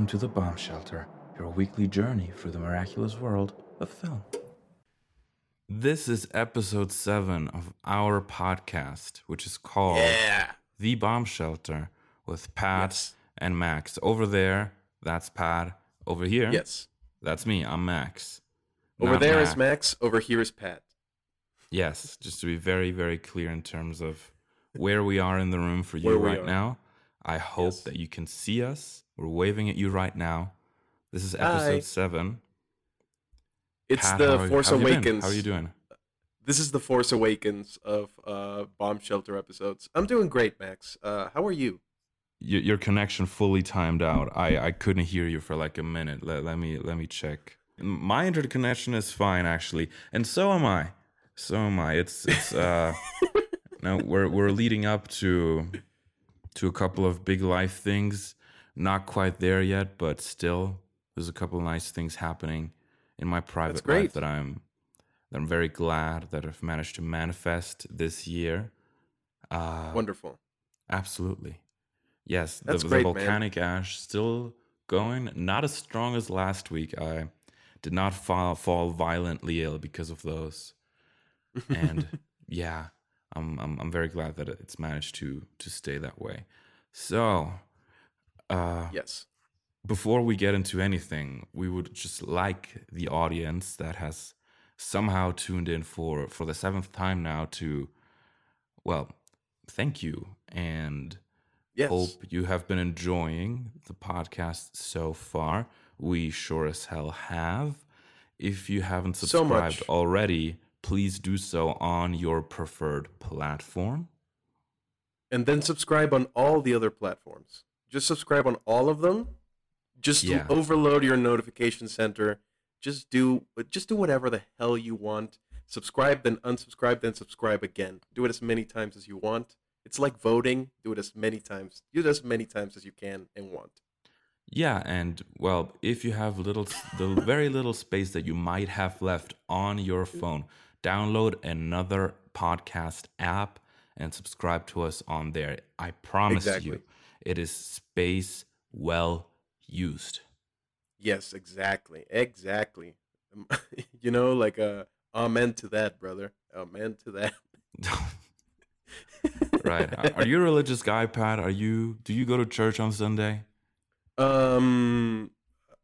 Welcome to the Bomb Shelter, your weekly journey through the miraculous world of film. This is episode seven of our podcast, which is called Yeah. The Bomb Shelter with Pat Yes. and Max. Over there, that's Pat. Over here, Yes. that's me. I'm Max. Over Not there is Mac. Max. Over here is Pat. Yes, just to be very, very clear in terms of where we are in the room for you Where right are. now. I hope Yes. that you can see us. We're waving at you right now. This is episode Hi. seven. It's Pat, the how- Force how have you been? Awakens. How are you doing? This is the Force Awakens of uh, Bomb Shelter episodes. I'm doing great, Max. Uh, how are you? Your, your connection fully timed out. I, I couldn't hear you for like a minute. Let, let me let me check. My internet connection is fine actually, and so am I. So am I. It's it's uh no we're we're leading up to to a couple of big life things. Not quite there yet, but still there's a couple of nice things happening in my private life that I'm that I'm very glad that I've managed to manifest this year. Uh Wonderful. Absolutely. Yes, the, great, the man. volcanic ash still going. Not as strong as last week. I did not fall, fall violently ill because of those. And yeah, I'm, I'm I'm very glad that it's managed to to stay that way. So, uh, Yes. before we get into anything, we would just like the audience that has somehow tuned in for for the seventh time now to, well, thank you and Yes. hope you have been enjoying the podcast so far. We sure as hell have. If you haven't subscribed much. already, please do so on your preferred platform. And then subscribe on all the other platforms. Just subscribe on all of them. Just Yeah. overload your notification center. Just do just do whatever the hell you want. Subscribe, then unsubscribe, then subscribe again. Do it as many times as you want. It's like voting. Do it as many times. Do it as many times as you can and want. Yeah, and well, if you have little, the very little space that you might have left on your phone, download another podcast app and subscribe to us on there. I promise Exactly. you, it is space well used. Yes, exactly. Exactly. Um, you know, like uh amen to that, brother. Amen to that. right? Are- Are you a religious guy, Pat? Are you? Do you go to church on Sunday? Um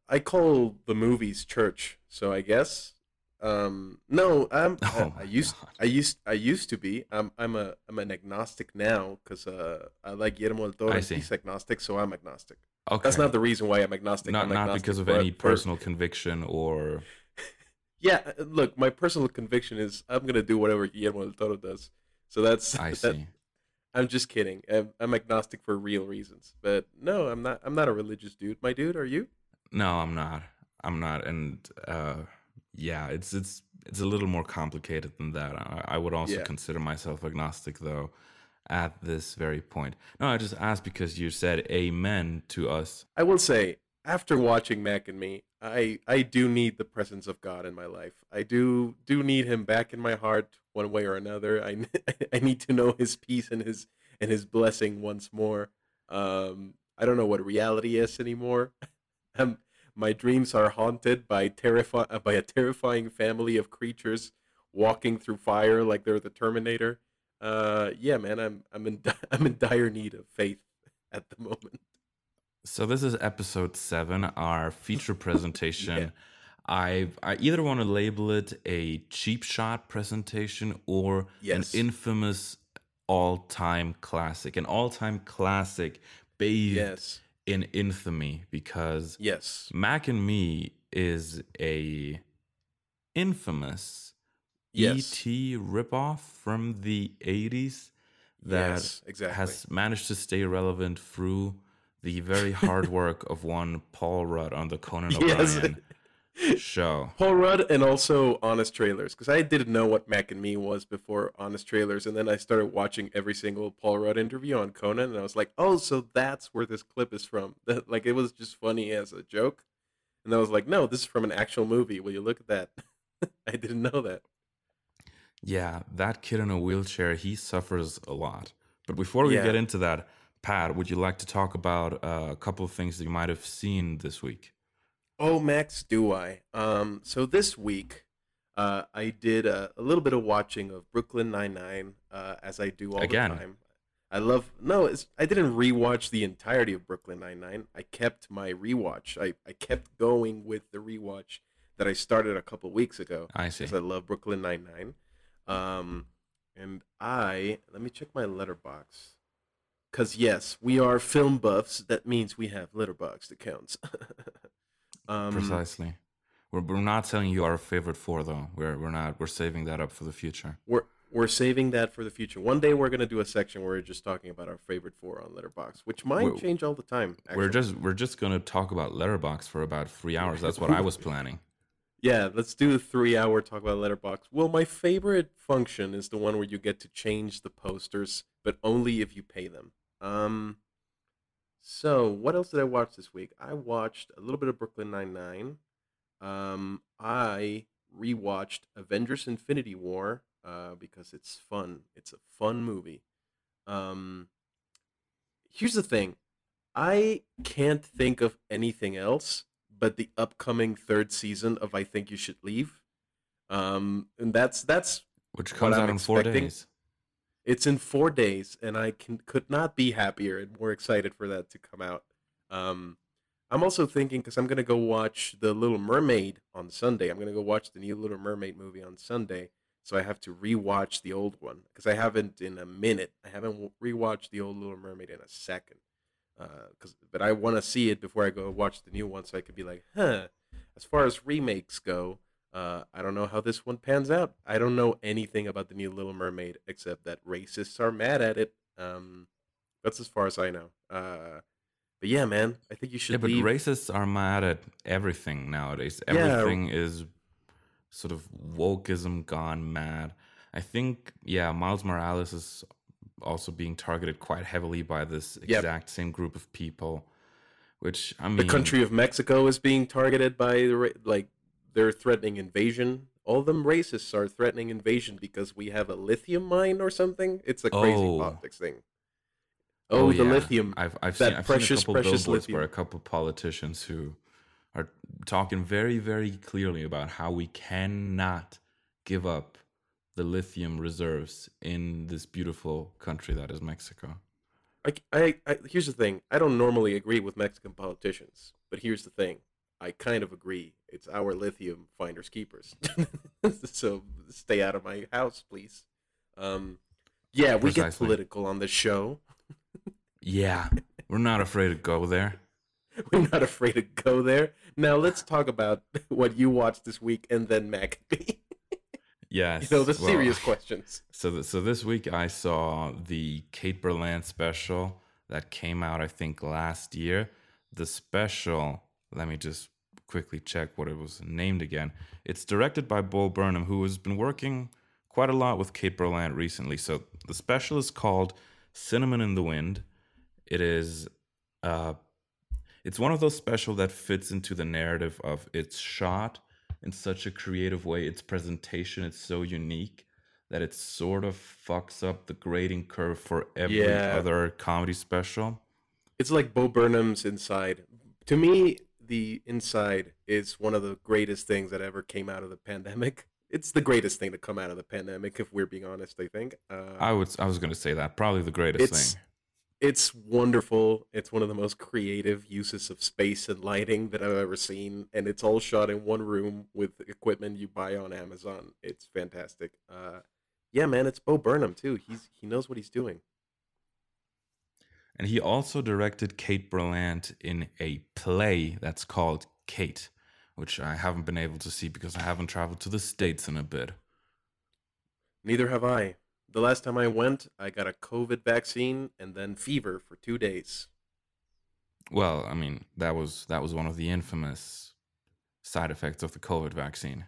I call the movies church, so I guess um no, I'm Oh I, I used God. I used I used to be. I'm I'm a I'm an agnostic now cuz uh I like Guillermo del Toro I and see. he's agnostic, so I'm agnostic. Okay, That's not the reason why I'm agnostic. not I'm not agnostic because of any personal conviction or Yeah, uh, look, my personal conviction is I'm going to do whatever Guillermo del Toro does. So that's I that- see. I'm just kidding. I'm, I'm agnostic for real reasons. But no, I'm not. I'm not a religious dude. My dude, are you? No, I'm not. I'm not, and uh, yeah, it's it's it's a little more complicated than that. I, I would also Yeah. consider myself agnostic, though, at this very point. No, I just asked because you said "Amen" to us. I will say, after watching Mac and Me, I I do need the presence of God in my life. I do do need Him back in my heart, one way or another. I I need to know His peace and His and His blessing once more. Um, I don't know what reality is anymore. Um, my dreams are haunted by terrifi- uh, by a terrifying family of creatures walking through fire like they're the Terminator. Uh, yeah, man, I'm I'm in di- I'm in dire need of faith at the moment. So this is episode seven, our feature presentation. Yeah. I I either want to label it a cheap shot presentation or Yes. an infamous all-time classic, an all-time classic bathed Yes, in infamy because yes, Mac and Me is a infamous yes, ET ripoff from the 80s that yes, exactly. has managed to stay relevant through the very hard work of one Paul Rudd on the Conan Yes. O'Brien show. Paul Rudd and also Honest Trailers because I didn't know what Mac and Me was before Honest Trailers, and then I started watching every single Paul Rudd interview on Conan, and I was like, oh, so that's where this clip is from. Like it was just funny as a joke, and I was like, no, this is from an actual movie. Will you look at that? I didn't know that. Yeah, that kid in a wheelchair, he suffers a lot. But before we Yeah. get into that, Pat, would you like to talk about uh, a couple of things that you might have seen this week? Oh, Max, do I? Um, so this week, uh, I did a, a little bit of watching of Brooklyn Nine Nine, uh, as I do all Again. the time. I love no, it's, I didn't rewatch the entirety of Brooklyn Nine Nine. I kept my rewatch. I, I kept going with the rewatch that I started a couple weeks ago I see. because I love Brooklyn Nine Nine. Um, and I let me check my Letterboxd. Cause yes, we are film buffs. That means we have Letterboxd accounts. um, Precisely. We're, we're not telling you our favorite four though. We're we're not. We're saving that up for the future. We're we're saving that for the future. One day we're gonna do a section where we're just talking about our favorite four on Letterboxd, which might We're- change all the time. We're just we're just gonna talk about Letterboxd for about three hours. That's what I was planning. yeah. Let's do a three-hour talk about Letterboxd. Well, my favorite function is the one where you get to change the posters, but only if you pay them. Um. So what else did I watch this week? I watched a little bit of Brooklyn Nine Nine. Um, I rewatched Avengers: Infinity War uh, because it's fun. It's a fun movie. Um, here's the thing, I can't think of anything else but the upcoming third season of I Think You Should Leave. Um, and that's that's Which comes I'm out in four days. It's in four days, and I can could not be happier and more excited for that to come out. Um, I'm also thinking because I'm gonna go watch the Little Mermaid on Sunday. I'm gonna go watch the new Little Mermaid movie on Sunday, so I have to rewatch the old one because I haven't in a minute. I haven't rewatched the old Little Mermaid in a second. Uh, cause, but I want to see it before I go watch the new one, so I could be like, huh. As far as remakes go, uh, I don't know how this one pans out. I don't know anything about the new Little Mermaid except that racists are mad at it. Um, that's as far as I know. Uh, but yeah, man, I think you should Yeah, but leave. racists are mad at everything nowadays. Yeah. Everything is sort of wokeism gone mad. I think, yeah, Miles Morales is also being targeted quite heavily by this Yep. exact same group of people. Which I mean, the country of Mexico is being targeted by the like they're threatening invasion. All them racists are threatening invasion because we have a lithium mine or something. It's a crazy Oh. politics thing. Oh, oh the yeah. lithium. I've I've that seen I've precious, seen a couple precious billboards where a lithium. couple politicians who are talking very very clearly about how we cannot give up the lithium reserves in this beautiful country that is Mexico. I, I, I, here's the thing. I don't normally agree with Mexican politicians, but here's the thing. I kind of agree. It's our lithium finders keepers. so stay out of my house, please. Um, yeah, we get political on the show. Yeah, we're not afraid to go there. We're not afraid to go there. Now let's talk about what you watched this week, and then Maccabee. Yes, you know the well, serious questions. So, th- so this week I saw the Kate Berlant special that came out, I think, last year. The special, let me just quickly check what it was named again. It's directed by Bo Burnham, who has been working quite a lot with Kate Berlant recently. So the special is called Cinnamon in the Wind. It is, uh, it's one of those special that fits into the narrative of it's shot in such a creative way. Its presentation, it's so unique that it sort of fucks up the grading curve for every Yeah. other comedy special. It's like Bo Burnham's Inside. To me, the Inside is one of the greatest things that ever came out of the pandemic. It's the greatest thing to come out of the pandemic, if we're being honest. I think. Uh, I would I was gonna say that probably the greatest thing. it's wonderful. It's one of the most creative uses of space and lighting that I've ever seen, and it's all shot in one room with equipment you buy on Amazon. It's fantastic. Uh, yeah, man, it's Bo Burnham too. He's he knows what he's doing. And he also directed Kate Berlant in a play that's called Kate, which I haven't been able to see because I haven't traveled to the States in a bit. Neither have I. The last time I went, I got a COVID vaccine and then fever for two days. Well, I mean, that was that was one of the infamous side effects of the COVID vaccine.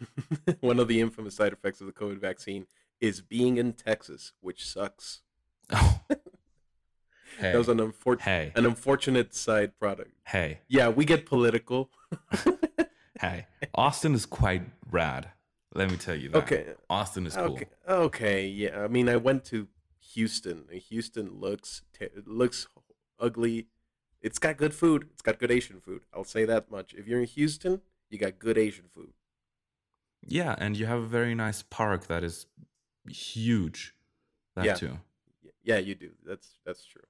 one of the infamous side effects of the COVID vaccine is being in Texas, which sucks. Oh. hey. That was an unfor- hey. an unfortunate side product. Hey. Yeah, we get political. Hey. Austin is quite rad. Let me tell you that. Okay. Austin is cool. Okay. Okay. Yeah. I mean, I went to Houston. Houston looks looks ugly. It's got good food. It's got good Asian food. I'll say that much. If you're in Houston, you got good Asian food. Yeah, and you have a very nice park that is huge. That Yeah. too. Yeah, you do. That's that's true.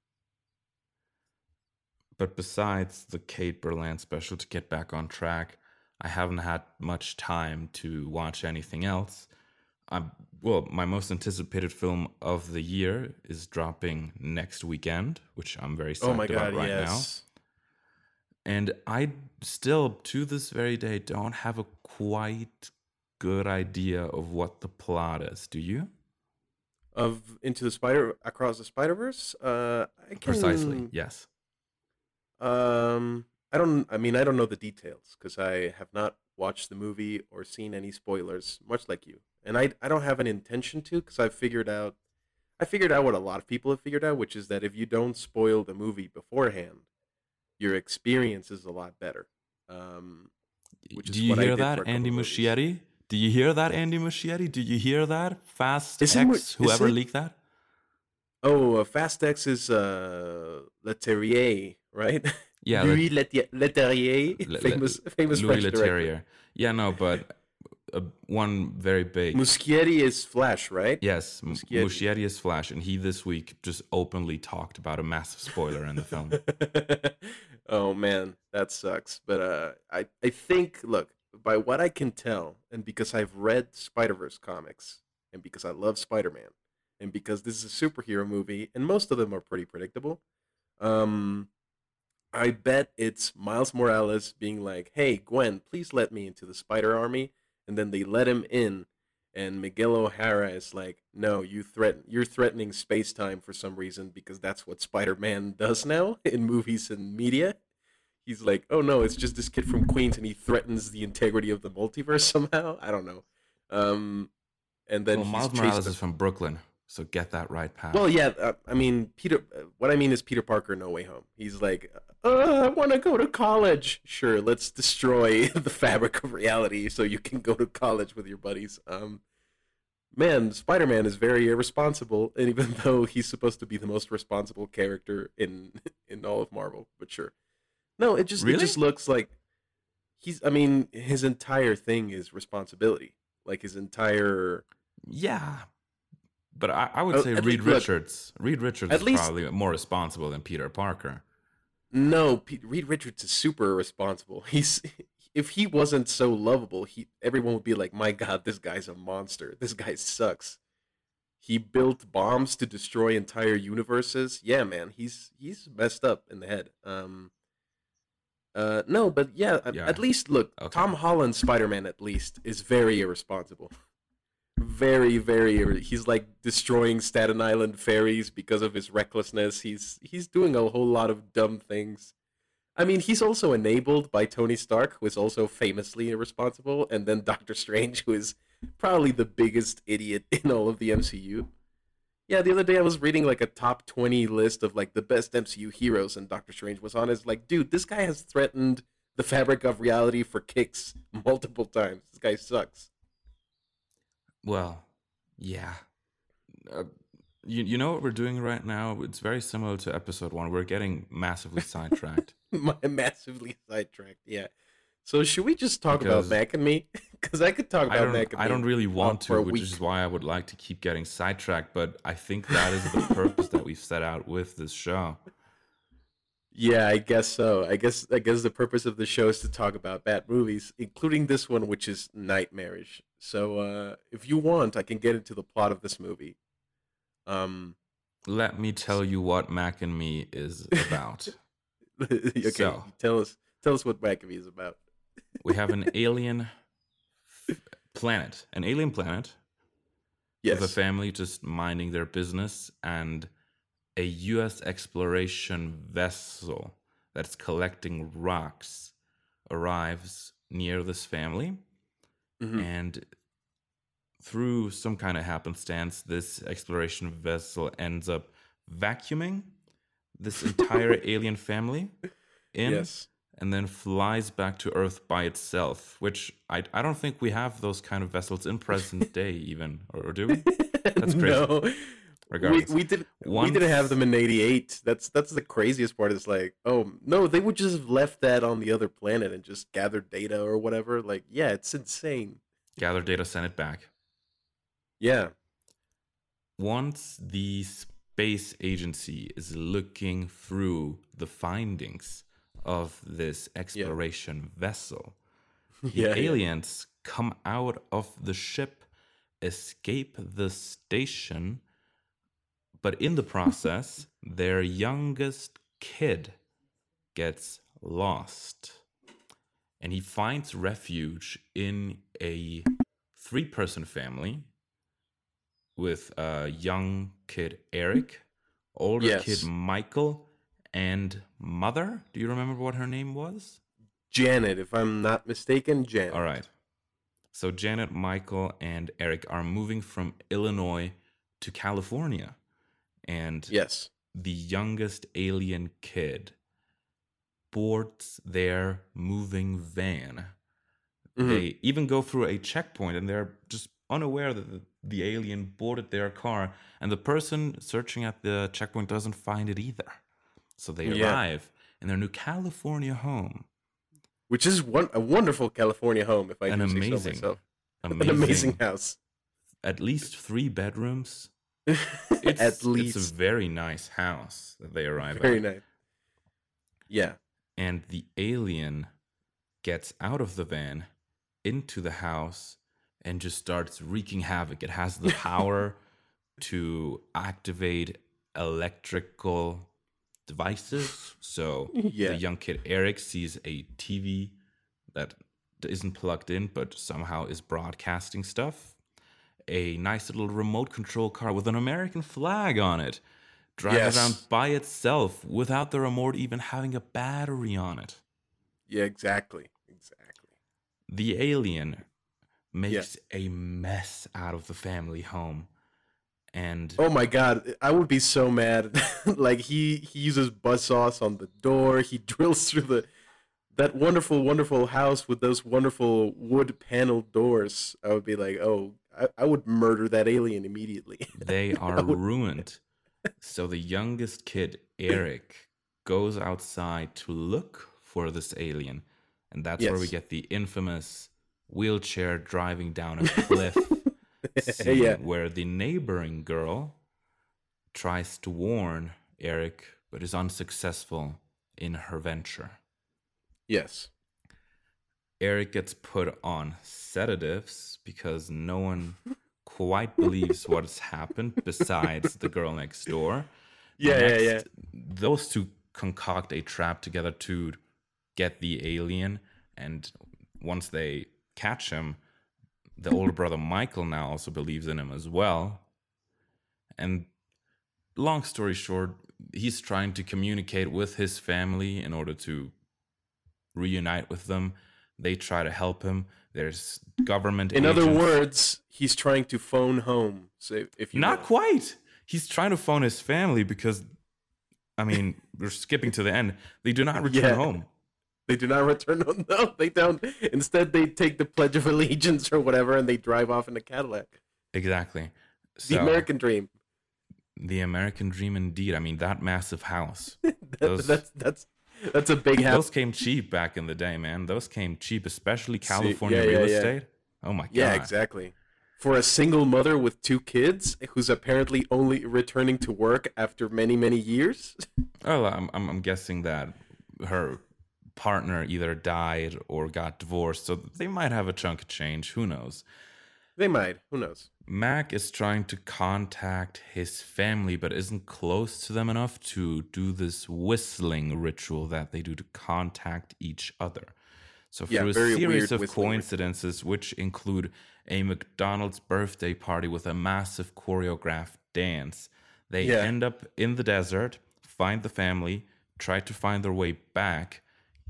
But besides the Kate Berlant special, to get back on track, I haven't had much time to watch anything else. I'm, well, my most anticipated film of the year is dropping next weekend, which I'm very psyched Oh my about right yes. now. And I still, to this very day, don't have a quite good idea of what the plot is. Do you? Of Into the Spider Across the Spider Verse. Uh, I can, Precisely. Yes. Um, I don't. I mean, I don't know the details because I have not watched the movie or seen any spoilers, much like you. And I, I don't have an intention to because I figured out, I figured out what a lot of people have figured out, which is that if you don't spoil the movie beforehand, your experience is a lot better. Um, Which is Do you what I hear that, Andy. Muschietti? Do you hear that, Andy Muschietti? Do you hear that? Fast Is it X, whoever it- leaked that? oh, uh, Fast X is uh, Leterrier, right? Yeah, Louis Leterrier, Leterrier Le- Le- famous famous Louis French director. Yeah, no, but uh, one very big. Muschietti is Flash, right? yes, Muschietti. Muschietti is Flash, and he this week just openly talked about a massive spoiler in the film. oh man, that sucks. But uh, I I think look by what I can tell, and because I've read Spider Verse comics, and because I love Spider Man, and because this is a superhero movie, and most of them are pretty predictable. Um, I bet it's Miles Morales being like, "Hey Gwen, please let me into the Spider Army," and then they let him in. And Miguel O'Hara is like, no, you threaten you're threatening space time for some reason because that's what Spider-Man does now in movies and media. He's like, oh no, it's just this kid from Queens and he threatens the integrity of the multiverse somehow. I don't know. Um, and then well, he's Miles Morales is from Brooklyn, so get that right, Pat. well, yeah, uh, I mean, Peter. Uh, what I mean is Peter Parker, No Way Home. He's like, uh, I want to go to college. Sure, let's destroy the fabric of reality so you can go to college with your buddies. Um, man, Spider Man is very irresponsible, and even though he's supposed to be the most responsible character in in all of Marvel, but sure, no, it just it just looks like he's. I mean, his entire thing is responsibility. Like his entire yeah, but I, I would Oh, say Reed lea- look, Richards. Reed Richards is least- probably more responsible than Peter Parker. No, Pete, Reed Richards is super responsible. He's if he wasn't so lovable, he everyone would be like, "My God, this guy's a monster. This guy sucks." He built bombs to destroy entire universes. Yeah, man, he's he's messed up in the head. Um, uh, no, but yeah, Yeah. at least look, Okay. Tom Holland Spider Man at least is very irresponsible. Very, very. irre- He's like destroying Staten Island ferries because of his recklessness. He's he's doing a whole lot of dumb things. I mean, he's also enabled by Tony Stark, who is also famously irresponsible, and then Doctor Strange, who is probably the biggest idiot in all of the MCU. Yeah, the other day I was reading like a top 20 list of like the best MCU heroes, and Doctor Strange was on. It's like, dude, this guy has threatened the fabric of reality for kicks multiple times. This guy sucks. Well, yeah. Uh, you, you know what we're doing right now? It's very similar to episode one. We're getting massively sidetracked. Massively sidetracked. Yeah. So should we just talk Because- about Mac and me? Because I could talk about Mac and I me. I don't really want to, which is why I would like to keep getting sidetracked. But I think that is the purpose that we've set out with this show. Yeah, I guess so. I guess I guess the purpose of the show is to talk about bad movies, including this one, which is nightmarish. So, uh, if you want, I can get into the plot of this movie. Um, Let me tell you what Mac and Me is about. okay, So. tell us tell us what Mac and Me is about. We have an alien planet, an alien planet Yes. with a family just minding their business and a US exploration vessel that's collecting rocks arrives near this family Mhm. and through some kind of happenstance this exploration vessel ends up vacuuming this entire alien family in Yes. And then flies back to Earth by itself, which I, I don't think we have those kind of vessels in present day, even, or, or do we? That's crazy. no. We, regardless. we did we Once- didn't have them in '88. That's that's the craziest part. It's like, oh no, they would just have left that on the other planet and just gathered data or whatever. Like, yeah, it's insane. Gather data, send it back. Yeah, once the space agency is looking through the findings of this exploration vessel, the yeah, yeah. aliens come out of the ship, escape the station, but in the process, their youngest kid gets lost. And he finds refuge in a three person family with a young kid, Eric, older Yes. kid, Michael, and mother. Do you remember what her name was? Janet, if I'm not mistaken, Janet. All right. So Janet, Michael, and Eric are moving from Illinois to California. And Yes. the youngest alien kid boards their moving van. Mhm. They even go through a checkpoint and they're just unaware that the, the alien boarded their car. And the person searching at the checkpoint doesn't find it either. So they Yeah. arrive in their new California home. Which is one a wonderful California home, if I An say so amazing, myself. Amazing, An amazing house. At least three bedrooms. It's, At least it's a very nice house that they arrive very at. Very nice. Yeah. And the alien gets out of the van into the house and just starts wreaking havoc. It has the power to activate electrical devices. So Yeah. the young kid Eric sees a TV that isn't plugged in but somehow is broadcasting stuff. A nice little remote control car with an American flag on it. Driving Yes. around by itself without the remote even having a battery on it. Yeah, exactly. Exactly. The alien makes a mess out of the family home. And Oh my god, I would be so mad. like he he uses buzzsaws on the door. He drills through the that wonderful, wonderful house with those wonderful wood paneled doors. I would be like, oh, I, I would murder that alien immediately. they are ruined. So the youngest kid, Eric, goes outside to look for this alien. And that's where we get the infamous wheelchair driving down a cliff yeah. where the neighboring girl tries to warn Eric but is unsuccessful in her venture. Yes. Eric gets put on sedatives because no one quite believes what's happened besides the girl next door. Yeah, yeah, yeah. Those two concoct a trap together to get the alien, and once they catch him, the older brother Michael now also believes in him as well. And long story short, he's trying to communicate with his family in order to reunite with them. They try to help him. There's government. In other words, he's trying to phone home. So if you not will. quite. He's trying to phone his family because, I mean, we're skipping to the end. They do not return Yeah. home. They do not return. No, they don't. Instead, they take the Pledge of Allegiance or whatever, and they drive off in a Cadillac. Exactly. The American dream. the American dream, indeed. I mean, that massive house. That- Those- that's that's that's a big house. Those came cheap back in the day, man. Those came cheap, especially See, California yeah, real yeah, yeah. estate. Oh my god. Yeah, exactly. For a single mother with two kids, who's apparently only returning to work after many many years. Well, I'm, I'm I'm guessing that her partner either died or got divorced, so they might have a chunk of change. Who knows? They might. Who knows? Mac is trying to contact his family, but isn't close to them enough to do this whistling ritual that they do to contact each other. So, Yeah, through a series of coincidences, which include a McDonald's birthday party with a massive choreographed dance, they Yeah. end up in the desert, find the family, try to find their way back,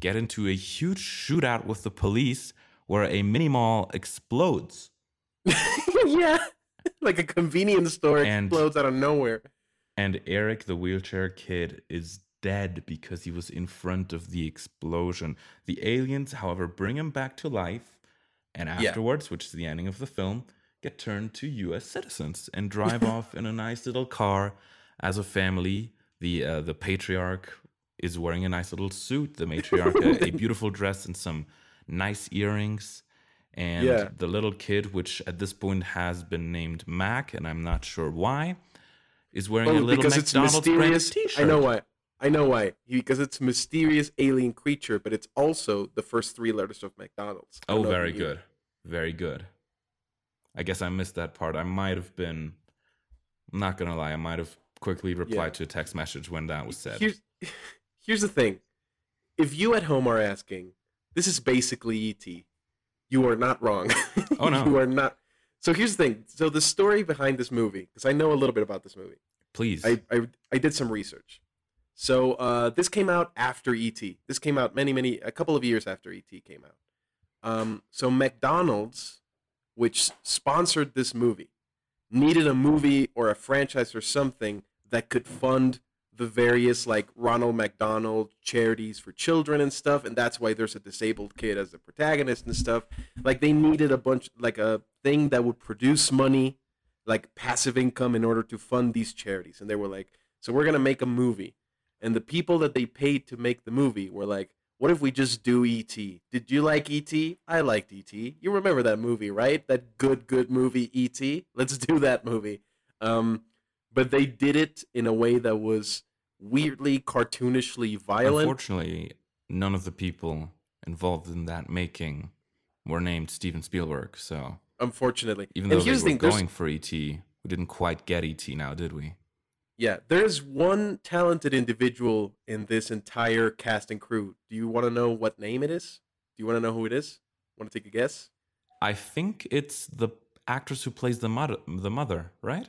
get into a huge shootout with the police where a mini mall explodes. yeah, like a convenience store And- explodes out of nowhere. And Eric, the wheelchair kid, is dead because he was in front of the explosion. The aliens, however, bring him back to life. And Yeah. afterwards, which is the ending of the film, get turned to U.S. citizens and drive off in a nice little car as a family. The uh, the patriarch is wearing a nice little suit. The matriarch a, a beautiful dress and some nice earrings. And Yeah. the little kid, which at this point has been named Mac, and I'm not sure why, is wearing a Oh, little because it's McDonald's branded mysterious. T-shirt. I know why. I know why. Because it's mysterious alien creature, but it's also the first three letters of McDonald's. Oh, don't know if very good. Very good. I guess I missed that part. I might have been, I'm not going to lie, I might have quickly replied to a text message when that was said. Here's here's the thing. If you at home are asking, this is basically ET. You are not wrong. Oh, no. you are not. So here's the thing. So the story behind this movie, because I know a little bit about this movie. Please. I, I I did some research. So uh, this came out after ET. This came out many many a couple of years after ET came out. Um, so McDonald's, which sponsored this movie, needed a movie or a franchise or something that could fund the various like Ronald McDonald charities for children and stuff, and that's why there's a disabled kid as the protagonist and stuff. Like they needed a bunch like a thing that would produce money like passive income in order to fund these charities. And they were like, so we're gonna make a movie. And the people that they paid to make the movie were like, what if we just do ET? Did you like ET? I liked ET. You remember that movie, right? That good, good movie ET? Let's do that movie. Um, but they did it in a way that was weirdly cartoonishly violent. Unfortunately, none of the people involved in that making were named Steven Spielberg. So Unfortunately, even though they here's were the thing, going for ET, we didn't quite get ET now, did we? Yeah, there's one talented individual in this entire cast and crew. Do you want to know what name it is? Do you want to know who it is? Want to take a guess? I think it's the actress who plays the mother, the mother, right?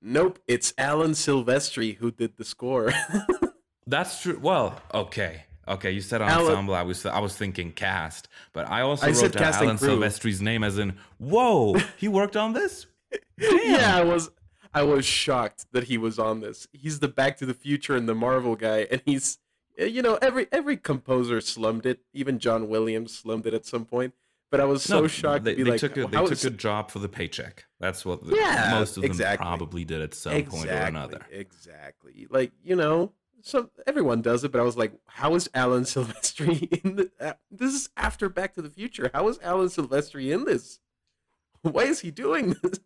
Nope, it's Alan Silvestri who did the score. That's true. Well, okay, okay. You said Alan- ensemble. I was I was thinking cast, but I also I wrote down Alan crew. Silvestri's name as in. Whoa, he worked on this. yeah, I was I was shocked that he was on this. He's the Back to the Future and the Marvel guy, and he's eh, you know every every composer slummed it. Even John Williams slummed it at some point. But I was so shocked They, to be they like, took a, they took is- a job for the paycheck. That's what the, Yeah, most of them exactly. probably did at some point or another. Exactly. Like you know, so everyone does it, but I was like, how is Alan Silvestri in the? Uh, this is after Back to the Future. How is Alan Silvestri in this? Why is he doing this?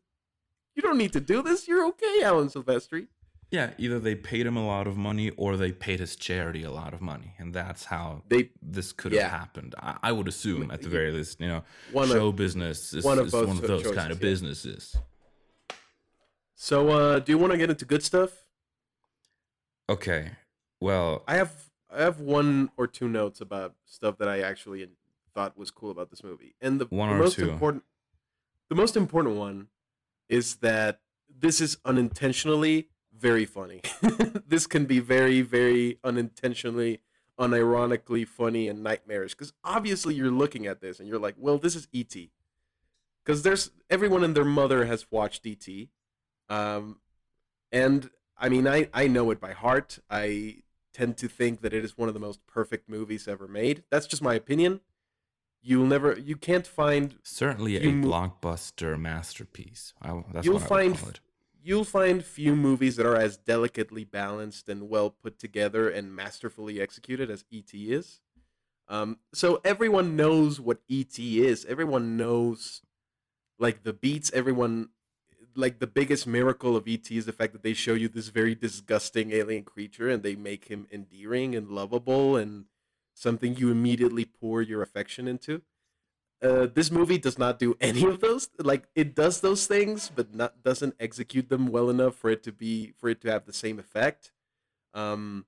You don't need to do this. You're okay, Alan Silvestri. Yeah, either they paid him a lot of money or they paid his charity a lot of money, and that's how They this could Yeah. have happened. I, I would assume, at the very least, you know, One of- show business is one of of, both one of those choices, kind of yeah. businesses. so. uh Do you want to get into good stuff? Okay, well, I have I have one or two notes about stuff that I actually thought was cool about this movie, and the, One the most two. important the most important one is that this is unintentionally very funny. this can be very very unintentionally unironically funny and nightmarish because obviously you're looking at this and you're like, well, this is ET. Because there's everyone and their mother has watched ET, um, and I mean I I know it by heart. I tend to think that it is one of the most perfect movies ever made. That's just my opinion. You'll never, you can't find, certainly a blockbuster masterpiece. I, that's You'll what I find call it. You'll find few movies that are as delicately balanced and well put together and masterfully executed as ET is. Um, so everyone knows what ET is. Everyone knows, like the beats. Everyone, like the biggest miracle of ET is the fact that they show you this very disgusting alien creature and they make him endearing and lovable and something you immediately pour your affection into. Uh, this movie does not do any of those. Like it does those things, but not doesn't execute them well enough for it to be for it to have the same effect. Um,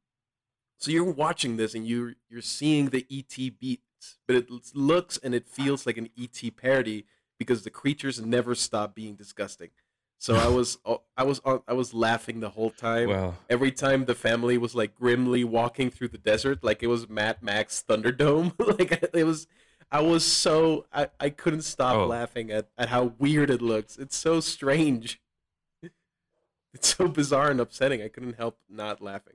so you're watching this and you you're seeing the ET beats, but it looks and it feels like an ET parody because the creatures never stop being disgusting. So I was I was on, I was laughing the whole time Well, every time the family was like grimly walking through the desert like it was Mad Max Thunderdome like it was I was so I, I couldn't stop Oh. laughing at, at how weird it looks it's so strange it's so bizarre and upsetting I couldn't help not laughing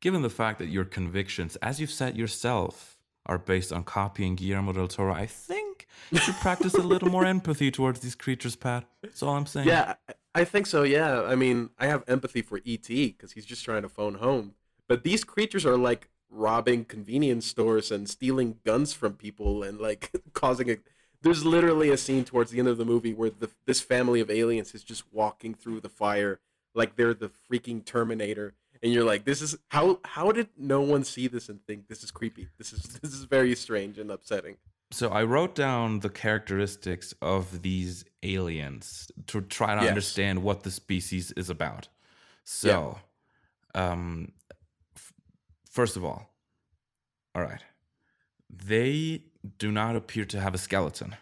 given the fact that your convictions, as you've said yourself, are based on copying Guillermo del Toro, I think You should practice a little more empathy towards these creatures, Pat. That's all I'm saying. Yeah, I- I think so. Yeah, I mean, I have empathy for ET because he's just trying to phone home. But these creatures are like robbing convenience stores and stealing guns from people and like causing a. There's literally a scene towards the end of the movie where the, this family of aliens is just walking through the fire like they're the freaking Terminator, and you're like, this is how how did no one see this and think this is creepy? This is this is very strange and upsetting. So I wrote down the characteristics of these aliens to try to Yes. understand what the species is about. So, um, f- first of all, all right, they do not appear to have a skeleton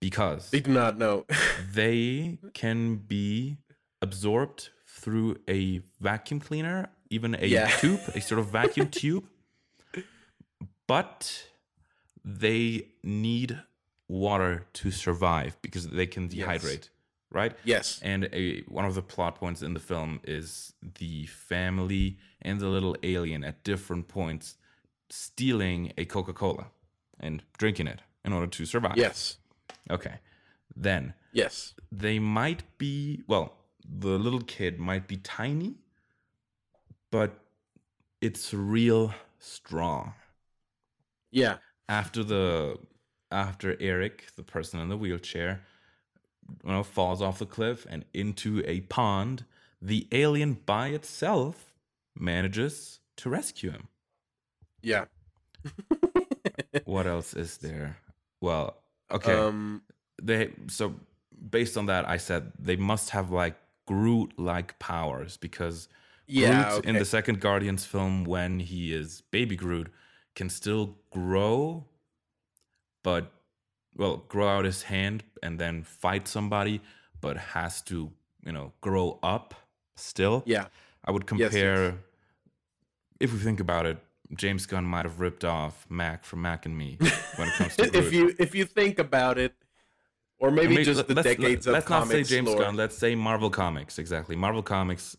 because They do not know. they can be absorbed through a vacuum cleaner, even a Yeah. tube, a sort of vacuum tube. But they need water to survive because they can Yes. Right? yes. And a one of the plot points in the film is the family and the little alien at different points stealing a Coca-Cola and drinking it in order to survive. Yes. Okay. Then Yes. they might be well the little kid might be tiny but it's real strong Yeah. after the after eric the person in the wheelchair you know falls off the cliff and into a pond the alien by itself manages to rescue him Yeah. what else is there well okay Um. they so based on that i said they must have like groot like powers because Yeah. groot in the second guardians film when he is baby groot can still grow but well grow out his hand and then fight somebody but has to you know grow up still Yeah. i would Yes, yes. compare if we think about it james gunn might have ripped off mac from mac and me when it comes to if you if you think about it, or maybe just the let's, decades let's of not say James lore. Gunn. Let's say Marvel Comics. Exactly, Marvel Comics.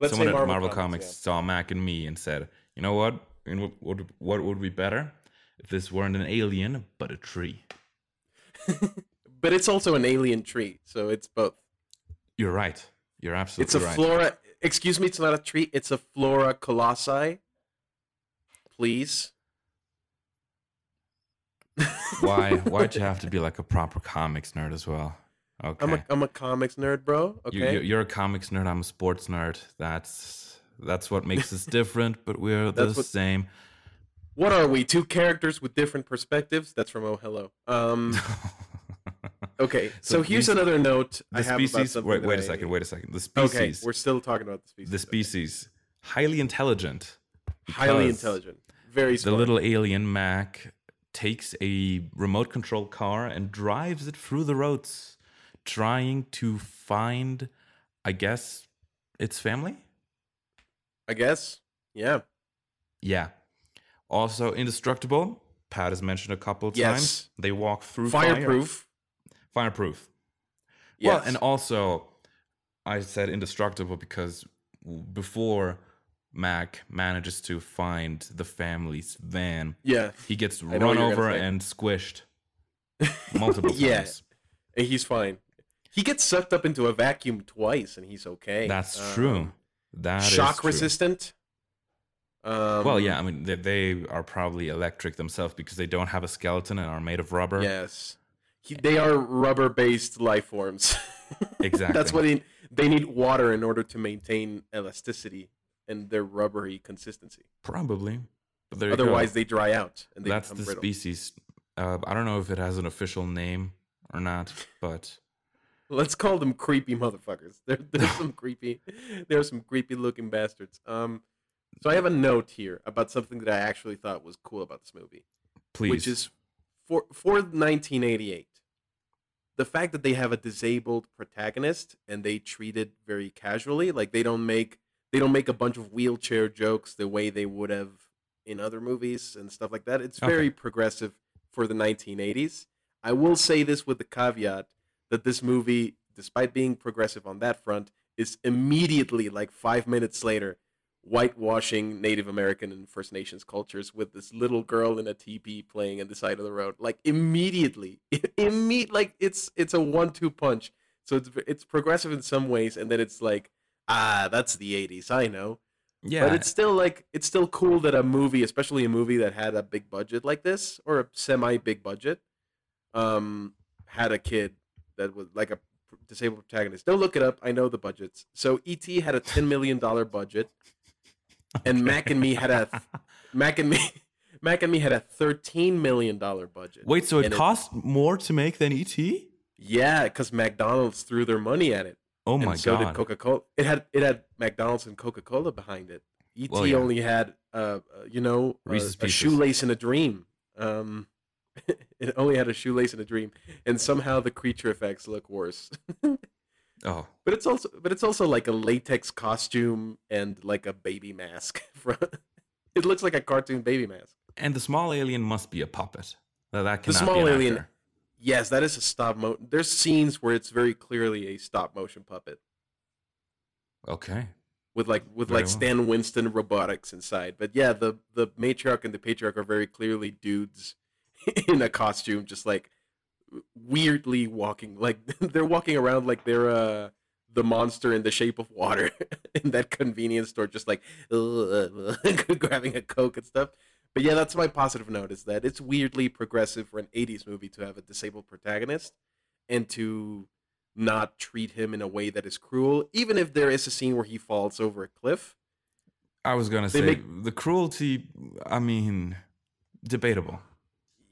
Let's someone say at Marvel, Marvel Comics, saw Mac and me and said, "You know what? What would what would be better if this weren't an alien but a tree." but it's also an alien tree, so it's both. You're right. You're absolutely It's a right. flora. Excuse me, it's not a tree. It's a flora colossi. Please. Why? Why'd you have to be like a proper comics nerd as well? Okay. I'm a I'm a comics nerd, bro. Okay. you, you're a comics nerd. I'm a sports nerd. That's that's what makes us different, but we're the what- same. What are we? Two characters with different perspectives. That's from Oh Hello. Um. Okay. So, So here's these- another note I have species. something Wait, wait a second. Wait a second. The species. Okay, we're still talking about the species. the species highly intelligent highly intelligent, very smart. the little alien mac takes a remote control car and drives it through the roads trying to find i guess its family I guess. Yeah. yeah also indestructible pat has mentioned a couple of Yes. times they walk through fire. Fireproof. fireproof Yes. well and also i said indestructible because before mac manages to find the family's van yeah. He gets what run over and squished multiple Yeah. times. And he's fine. He gets sucked up into a vacuum twice, and he's okay. That's Um, true. That is shock resistant. Um, Well, yeah, I mean they, they are probably electric themselves because they don't have a skeleton and are made of rubber. Yes. He, they are rubber-based life forms. Exactly. That's what they they need water in order to maintain elasticity and their rubbery consistency. Probably. Go. Otherwise, they dry out and they that's become the brittle. species. Uh, I don't know if it has an official name or not, but Let's call them creepy motherfuckers. They're, they're some creepy. They're some creepy looking bastards. Um, so I have a note here about something that I actually thought was cool about this movie, please. which is for for 1988. The fact that they have a disabled protagonist and they treat it very casually, like they don't make they don't make a bunch of wheelchair jokes the way they would have in other movies and stuff like that. It's Okay. very progressive for the 1980s. I will say this with the caveat that this movie, despite being progressive on that front, is immediately like five minutes later whitewashing Native American and First Nations cultures with this little girl in a teepee playing on the side of the road. Like immediately, immediate like it's it's a one-two punch. So it's it's progressive in some ways, and then it's like ah, that's the '80s. I know. Yeah, But it's still like it's still cool that a movie, especially a movie that had a big budget like this or a semi big budget, um, had a kid that was like a disabled protagonist. Don't look it up. I know the budgets. So E.T. had a ten million dollar budget, and Mac and Me had a Mac and Me Mac and Me had a thirteen million dollar budget. Wait, so it And it- cost more to make than ET? Yeah, because McDonald's threw their money at it. Oh and my so god! did Coca Cola. It had it had McDonald's and Coca Cola behind it. ET Well, yeah. only had uh, uh, you know a, a shoelace and a dream. Um, it only had a shoelace and a dream, and somehow the creature effects look worse. Oh, but it's also but it's also like a latex costume and like a baby mask. it looks like a cartoon baby mask. and the small alien must be a puppet. That, that The cannot small alien- actor. Yes, that is a stop motion. There's scenes where it's very clearly a stop motion puppet. Okay. with like with Very like well. Stan Winston robotics inside. But yeah, the the matriarch and the patriarch are very clearly dudes in a costume, just like weirdly walking, like they're walking around like they're uh the monster in the shape of water in that convenience store, just like grabbing a coke and stuff. But yeah, that's my positive note is that it's weirdly progressive for an '80s movie to have a disabled protagonist and to not treat him in a way that is cruel, even if there is a scene where he falls over a cliff. I was gonna say make- the cruelty. I mean, debatable.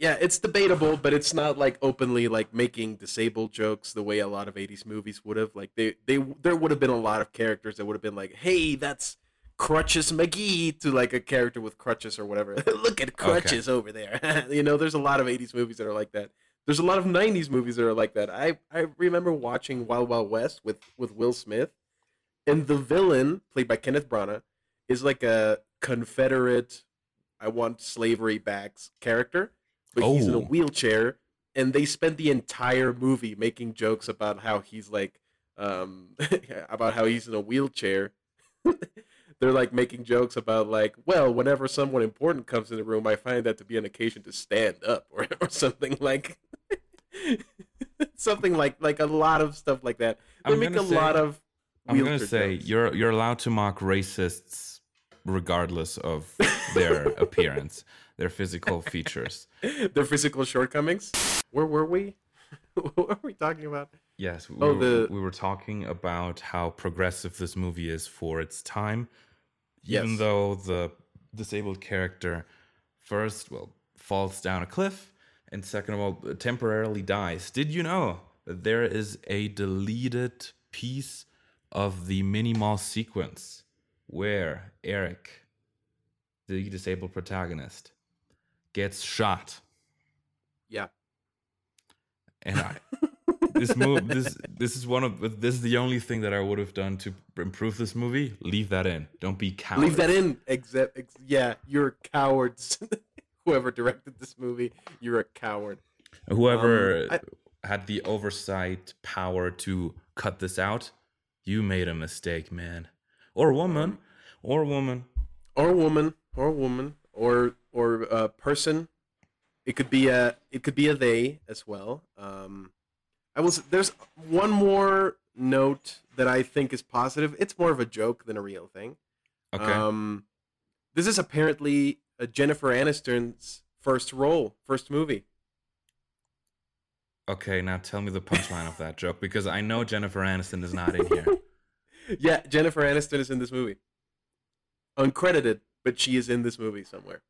Yeah, it's debatable, but it's not like openly like making disabled jokes the way a lot of '80s movies would have. Like they, they, there would have been a lot of characters that would have been like, "Hey, that's Crutches McGee," to like a character with crutches or whatever. Look at crutches over there. you know, there's a lot of '80s movies that are like that. There's a lot of '90s movies that are like that. I, I remember watching Wild Wild West with with Will Smith, and the villain played by Kenneth Branagh is like a Confederate, I want slavery back character, but he's in a Oh. wheelchair, and they spend the entire movie making jokes about how he's like, um, about how he's in a wheelchair. They're like making jokes about like, well, whenever someone important comes in the room, I find that to be an occasion to stand up or, or something like, something like like a lot of stuff like that. They I'm make a say- lot of. I'm gonna say jokes. you're you're allowed to mock racists regardless of their appearance, their physical features. their physical shortcomings. Where were we? what were we talking about? Yes, we, Oh, were, the- we were talking about how progressive this movie is for its time. Yes. Even though the disabled character first, well, falls down a cliff, and second of all, temporarily dies. Did you know that there is a deleted piece of the mini mall sequence where Eric, the disabled protagonist, gets shot? Yeah. and I, this move this this is one of this is the only thing that I would have done to improve this movie. Leave that in. Don't be cowards. Leave that in. Except, ex- yeah, you're cowards. Whoever directed this movie, you're a coward. Whoever Um, had the oversight power to cut this out, you made a mistake, man, or woman, or woman. Or woman, or woman, or or a person. It could be a it could be a they as well. Um, I was there's one more note that I think is positive. It's more of a joke than a real thing. Okay. Um, this is apparently Jennifer Aniston's first role, first movie. okay. Now tell me the punchline of that joke because I know Jennifer Aniston is not in here. yeah, Jennifer Aniston is in this movie. Uncredited, but she is in this movie somewhere.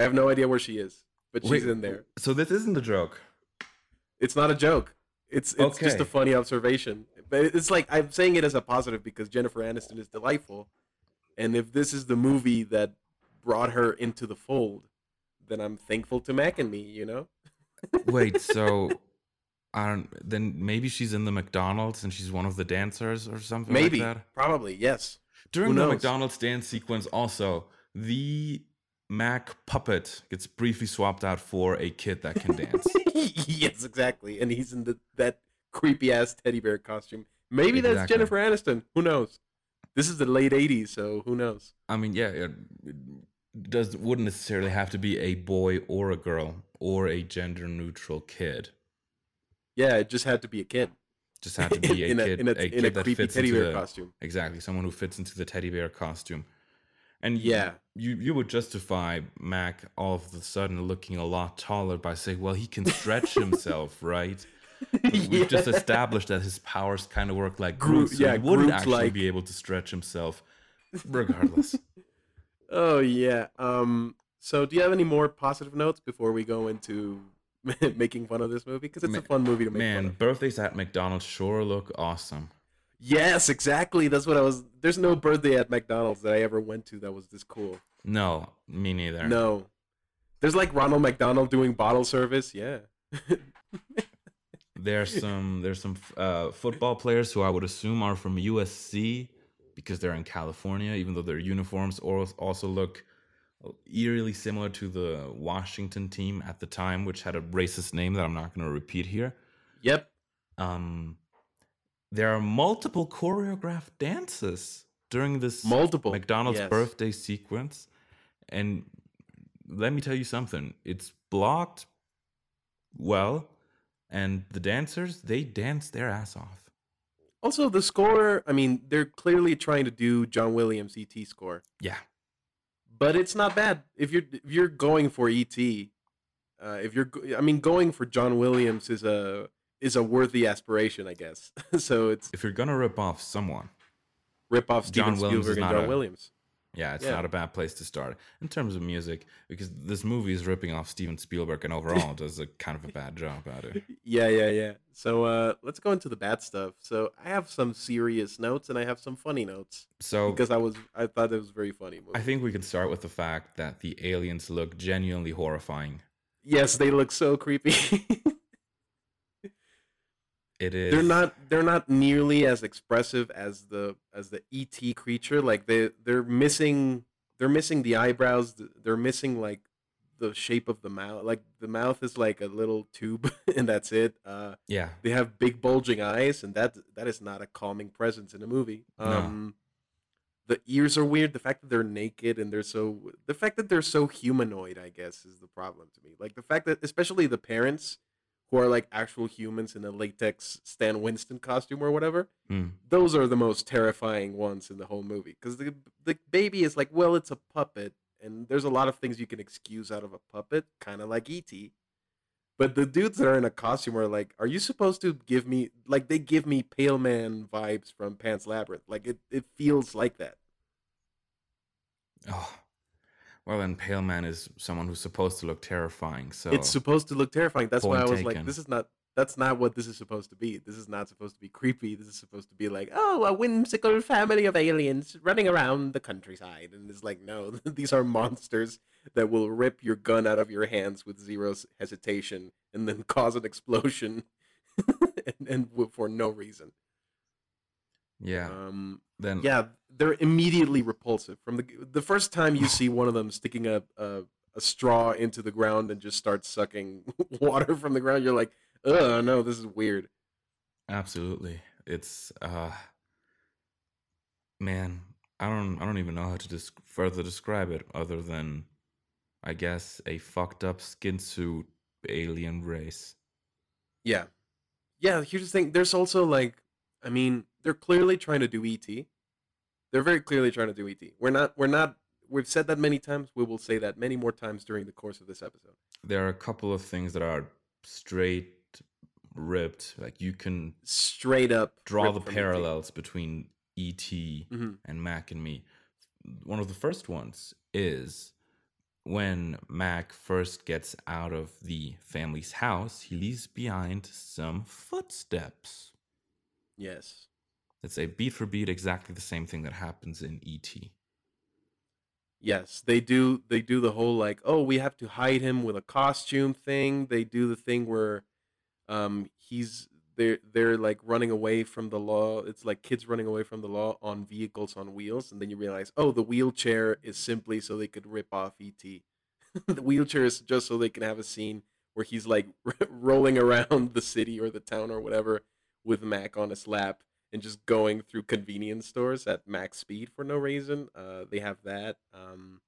I have no idea where she is, but she's Wait, in there. So this isn't a joke. It's not a joke. It's it's just a funny observation. But it's like I'm saying it as a positive because Jennifer Aniston is delightful, and if this is the movie that brought her into the fold, then I'm thankful to Mac and me. You know. Wait, so I don't. Then maybe she's in the McDonald's and she's one of the dancers or something Maybe, like that. probably, yes. During the? McDonald's dance sequence, also the Mac puppet gets briefly swapped out for a kid that can dance. yes, exactly. And he's in the that creepy ass teddy bear costume. Maybe that's Jennifer Aniston. Who knows? this is the late '80s, so who knows? I mean, yeah, it does wouldn't necessarily have to be a boy or a girl or a gender neutral kid. Yeah, it just had to be a kid. Just had to be a in a, kid, in a, a in kid a creepy teddy bear the, costume. exactly someone who fits into the teddy bear costume. And Yeah. you you would justify Mac all of a sudden looking a lot taller by saying, well, he can stretch himself, right? We've just established that his powers kind of work like Groot- so yeah, he wouldn't actually be able to stretch himself, regardless. Oh yeah. Um. So, do you have any more positive notes before we go into making fun of this movie? Because it's a fun movie to make fun Man, birthdays at McDonald's sure look awesome. Yes, exactly. That's what I was. There's no birthday at McDonald's that I ever went to that was this cool. No, me neither. No. There's like Ronald McDonald doing bottle service. Yeah. There's some there's some uh, football players who I would assume are from USC because they're in California, even though their uniforms also look eerily similar to the Washington team at the time, which had a racist name that I'm not going to repeat here. Yep. Um, there are multiple choreographed dances during this Multiple. McDonald's Yes. birthday sequence, and let me tell you something. It's blocked well, and the dancers they dance their ass off. Also, the score. I mean, they're clearly trying to do John Williams ET score, Yeah, but it's not bad. If you're if you're going for ET, uh, if you're, I mean, going for John Williams is a is a worthy aspiration, I guess. so it's if you're gonna rip off someone, rip off Steven John Williams Spielberg and John a- Williams. yeah, it's Yeah. not a bad place to start in terms of music because this movie is ripping off Steven Spielberg and overall does a kind of a bad job at it. Yeah, yeah, yeah. So uh, let's go into the bad stuff. So I have some serious notes and I have some funny notes So because I was I thought it was a very funny movie. I think we can start with the fact that the aliens look genuinely horrifying. yes, they look so creepy. It is. they're not they're not nearly as expressive as the as the ET creature. Like they they're missing they're missing the eyebrows. They're missing like the shape of the mouth. Like the mouth is like a little tube and that's it. Uh Yeah. they have big bulging eyes and that that is not a calming presence in a movie No. um the ears are weird the fact that they're naked and they're so the fact that they're so humanoid i guess is the problem to me like the fact that especially the parents who are like actual humans in a latex stan winston costume or whatever Mm. those are the most terrifying ones in the whole movie because the, the baby is like well it's a puppet and there's a lot of things you can excuse out of a puppet kind of like et but the dudes that are in a costume are like, are you supposed to give me like they give me Pale Man vibes from Pan's Labyrinth? Like it, it feels like that. Oh. Well, then Pale Man is someone who's supposed to look terrifying. So It's supposed to look terrifying. That's why I was like, this is not that's not what this is supposed to be. This is not supposed to be creepy. This is supposed to be like, oh, a whimsical family of aliens running around the countryside. And it's like, no, these are monsters that will rip your gun out of your hands with zero hesitation and then cause an explosion and, and for no reason. yeah. Um, then yeah, they're immediately repulsive. From the the first time you see one of them sticking a, a a straw into the ground and just start sucking water from the ground, you're like, oh no, this is weird. absolutely. It's uh man, I don't I don't even know how to dis- further describe it other than I guess a fucked up skin suit alien race. Yeah, yeah. Here's the thing. There's also like, I mean, they're clearly trying to do ET. They're very clearly trying to do ET. We're not. We're not. We've said that many times. We will say that many more times during the course of this episode. There are a couple of things that are straight ripped. Like you can Straight up draw the parallels between ET Mhm. and Mac and me. One of the first ones is when Mac first gets out of the family's house, he leaves behind some footsteps. Yes. It's a beat for beat exactly the same thing that happens in ET. Yes, they do. They do the whole like, oh, we have to hide him with a costume thing. They do the thing where, um, he's they're they're like running away from the law. It's like kids running away from the law on vehicles on wheels, and then you realize, oh, the wheelchair is simply so they could rip off ET. the wheelchair is just so they can have a scene where he's like rolling around the city or the town or whatever with Mac on his lap, and just going through convenience stores at max speed for no reason. Uh, they have that. Um,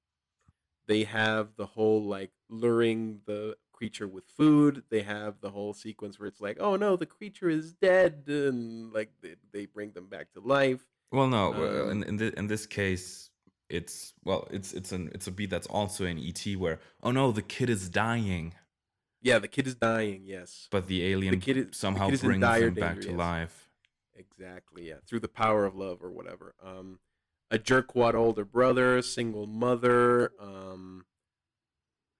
they have the whole like luring the creature with food. They have the whole sequence where it's like, oh no, the creature is dead, and like they, they bring them back to life. Well, no, uh, Um, in in, thi- in this case, it's well, it's it's an it's a beat that's also in ET where oh no, the kid is dying, Yeah, the kid is dying. Yes, but the alien kid is- the somehow kid is brings him back danger, to yes. life. Exactly. Yeah, through the power of love or whatever. Um, a jerkwad older brother, single mother. Um,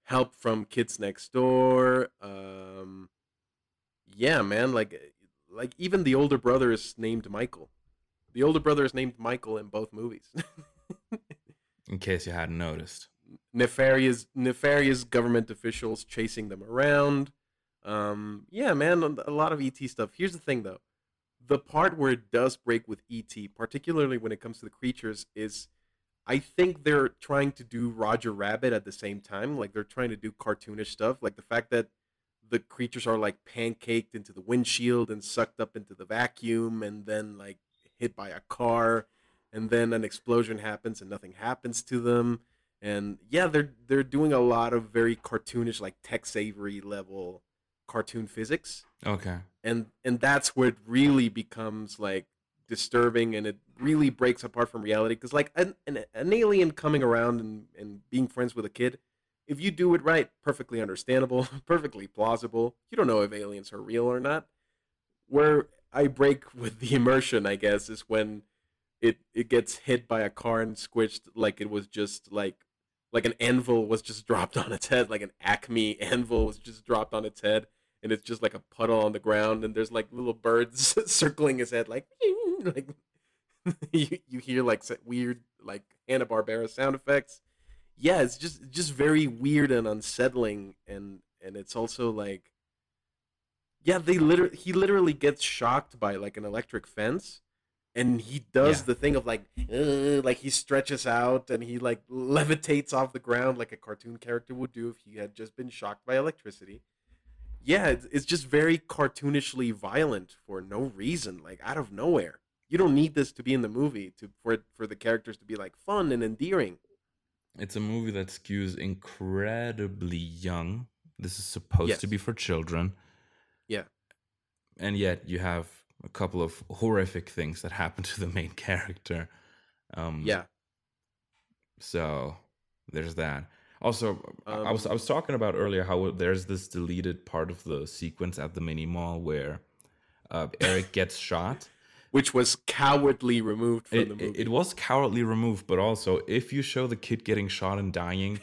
help from kids next door. Um, yeah, man. Like, like even the older brother is named Michael. The older brother is named Michael in both movies. In case you hadn't noticed. nefarious nefarious government officials chasing them around. Um, yeah, man, a a lot of ET stuff. Here's the thing, though: the part where it does break with ET, particularly when it comes to the creatures, is I think they're trying to do Roger Rabbit at the same time. Like they're trying to do cartoonish stuff, like the fact that the creatures are like pancaked into the windshield and sucked up into the vacuum, and then like hit by a car, and then an explosion happens and nothing happens to them and yeah they're they're doing a lot of very cartoonish like tex avery level cartoon physics. Okay. and and that's where it really becomes like disturbing and it really breaks apart from reality. Because like an, an, an alien coming around and, and being friends with a kid if you do it right perfectly understandable perfectly plausible. You don't know if aliens are real or not. Where i break with the immersion i guess is when it it gets hit by a car and squished like it was just like like an anvil was just dropped on its head like an acme anvil was just dropped on its head and it's just like a puddle on the ground and there's like little birds circling his head like like you, you hear like weird like hanna-barbera sound effects. Yeah it's just just very weird and unsettling and and it's also like yeah they literally he literally gets shocked by like an electric fence and he does Yeah. the thing of like uh, like he stretches out and he like levitates off the ground like a cartoon character would do if he had just been shocked by electricity yeah it's, it's just very cartoonishly violent for no reason like out of nowhere you don't need this to be in the movie to for for the characters to be like fun and endearing It's a movie that skews incredibly young. This is supposed to be for children. Yeah. And yet you have a couple of horrific things that happen to the main character. Um, yeah So there's that. Also, I- I was I was talking about earlier how there's this deleted part of the sequence at the mini mall where uh, Eric gets shot. which was cowardly removed from It, the movie it was cowardly removed, but also if you show the kid getting shot and dying,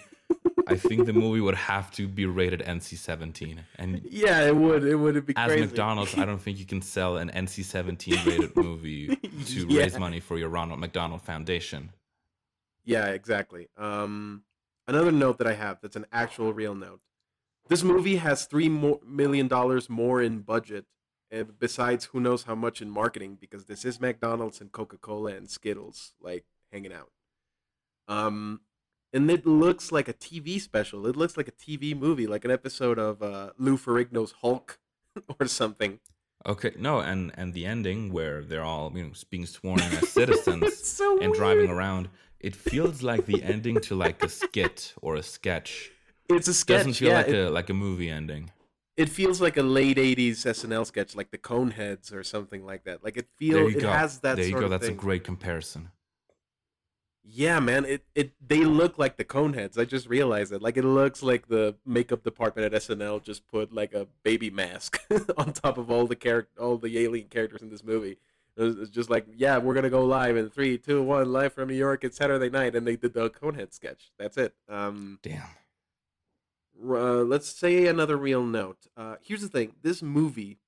I think the movie would have to be rated NC-17. And yeah it would it would be as crazy McDonald's, I don't think you can sell an NC-17 rated movie to Yeah. raise money for your Ronald McDonald Foundation. Yeah, exactly. Um, another note that I have that's an actual real note. This movie has three more million dollars more in budget, and besides, who knows how much in marketing because this is McDonald's and Coca Cola and Skittles like hanging out. Um, and it looks like a TV special. It looks like a TV movie, like an episode of uh, Lou Ferrigno's Hulk or something. Okay, no, and and the ending where they're all you know being sworn in as citizens so and driving around, it feels like the ending to like a skit or a sketch. It's a sketch. Doesn't feel yeah, like it, a like a movie ending. it feels like a late '80s SNL sketch, like the Coneheads or something like that. Like it There feels you it go. has that there you go. That's thing. a great comparison. Yeah, man. It it they look like the Coneheads. I just realized it. Like it looks like the makeup department at SNL just put like a baby mask on top of all the character, all the alien characters in this movie. It was, it's just like, yeah, we're gonna go live in three, two, one, live from New York. It's Saturday night, and they did the Conehead sketch. That's it. Um, Damn. uh, let's say another real note. Uh, here's the thing: this movie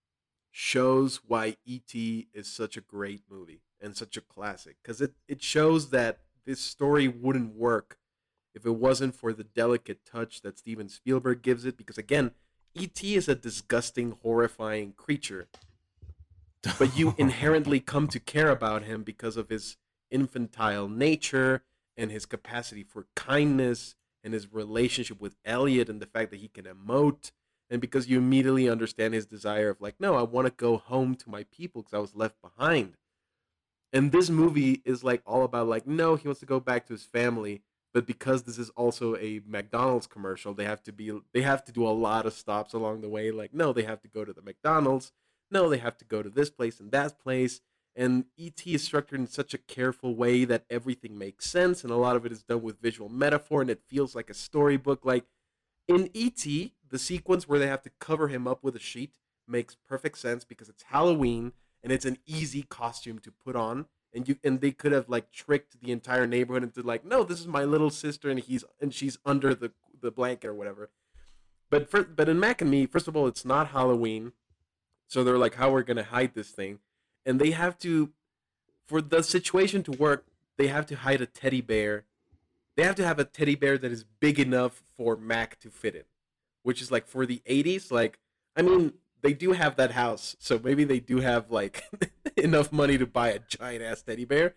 shows why E.T. is such a great movie and such a classic because it it shows that this story wouldn't work if it wasn't for the delicate touch that Steven Spielberg gives it. Because again, E.T. is a disgusting, horrifying creature, but you inherently come to care about him because of his infantile nature and his capacity for kindness and his relationship with Elliot and the fact that he can emote and because you immediately understand his desire of like no I want to go home to my people because I was left behind And this movie is like all about like no, he wants to go back to his family, but because this is also a McDonald's commercial, they have to be they have to do a lot of stops along the way. Like no, they have to go to the McDonald's. No, they have to go to this place and that place. And ET is structured in such a careful way that everything makes sense, and a lot of it is done with visual metaphor, and it feels like a storybook. Like in ET, the sequence where they have to cover him up with a sheet makes perfect sense because it's Halloween and it's an easy costume to put on and you and they could have like tricked the entire neighborhood into like no this is my little sister and he's and she's under the the blanket or whatever. But for but in mac and me first of all it's not halloween so they're like how we're gonna hide this thing? And they have to for the situation to work they have to hide a teddy bear. They have to have a teddy bear that is big enough for mac to fit in which is like for the 80s like i mean they do have that house, so maybe they do have like enough money to buy a giant ass teddy bear.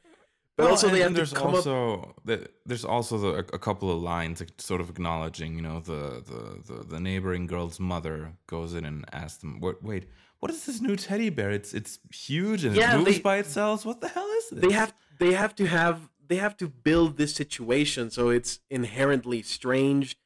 But well, also, they have there's to come also up... the, there's also the, a couple of lines sort of acknowledging, you know, the, the the the neighboring girl's mother goes in and asks them, "Wait, wait, what is this new teddy bear? It's it's huge and yeah, it moves they, by itself. What the hell is this?" They have they have to have they have to build this situation so it's inherently strange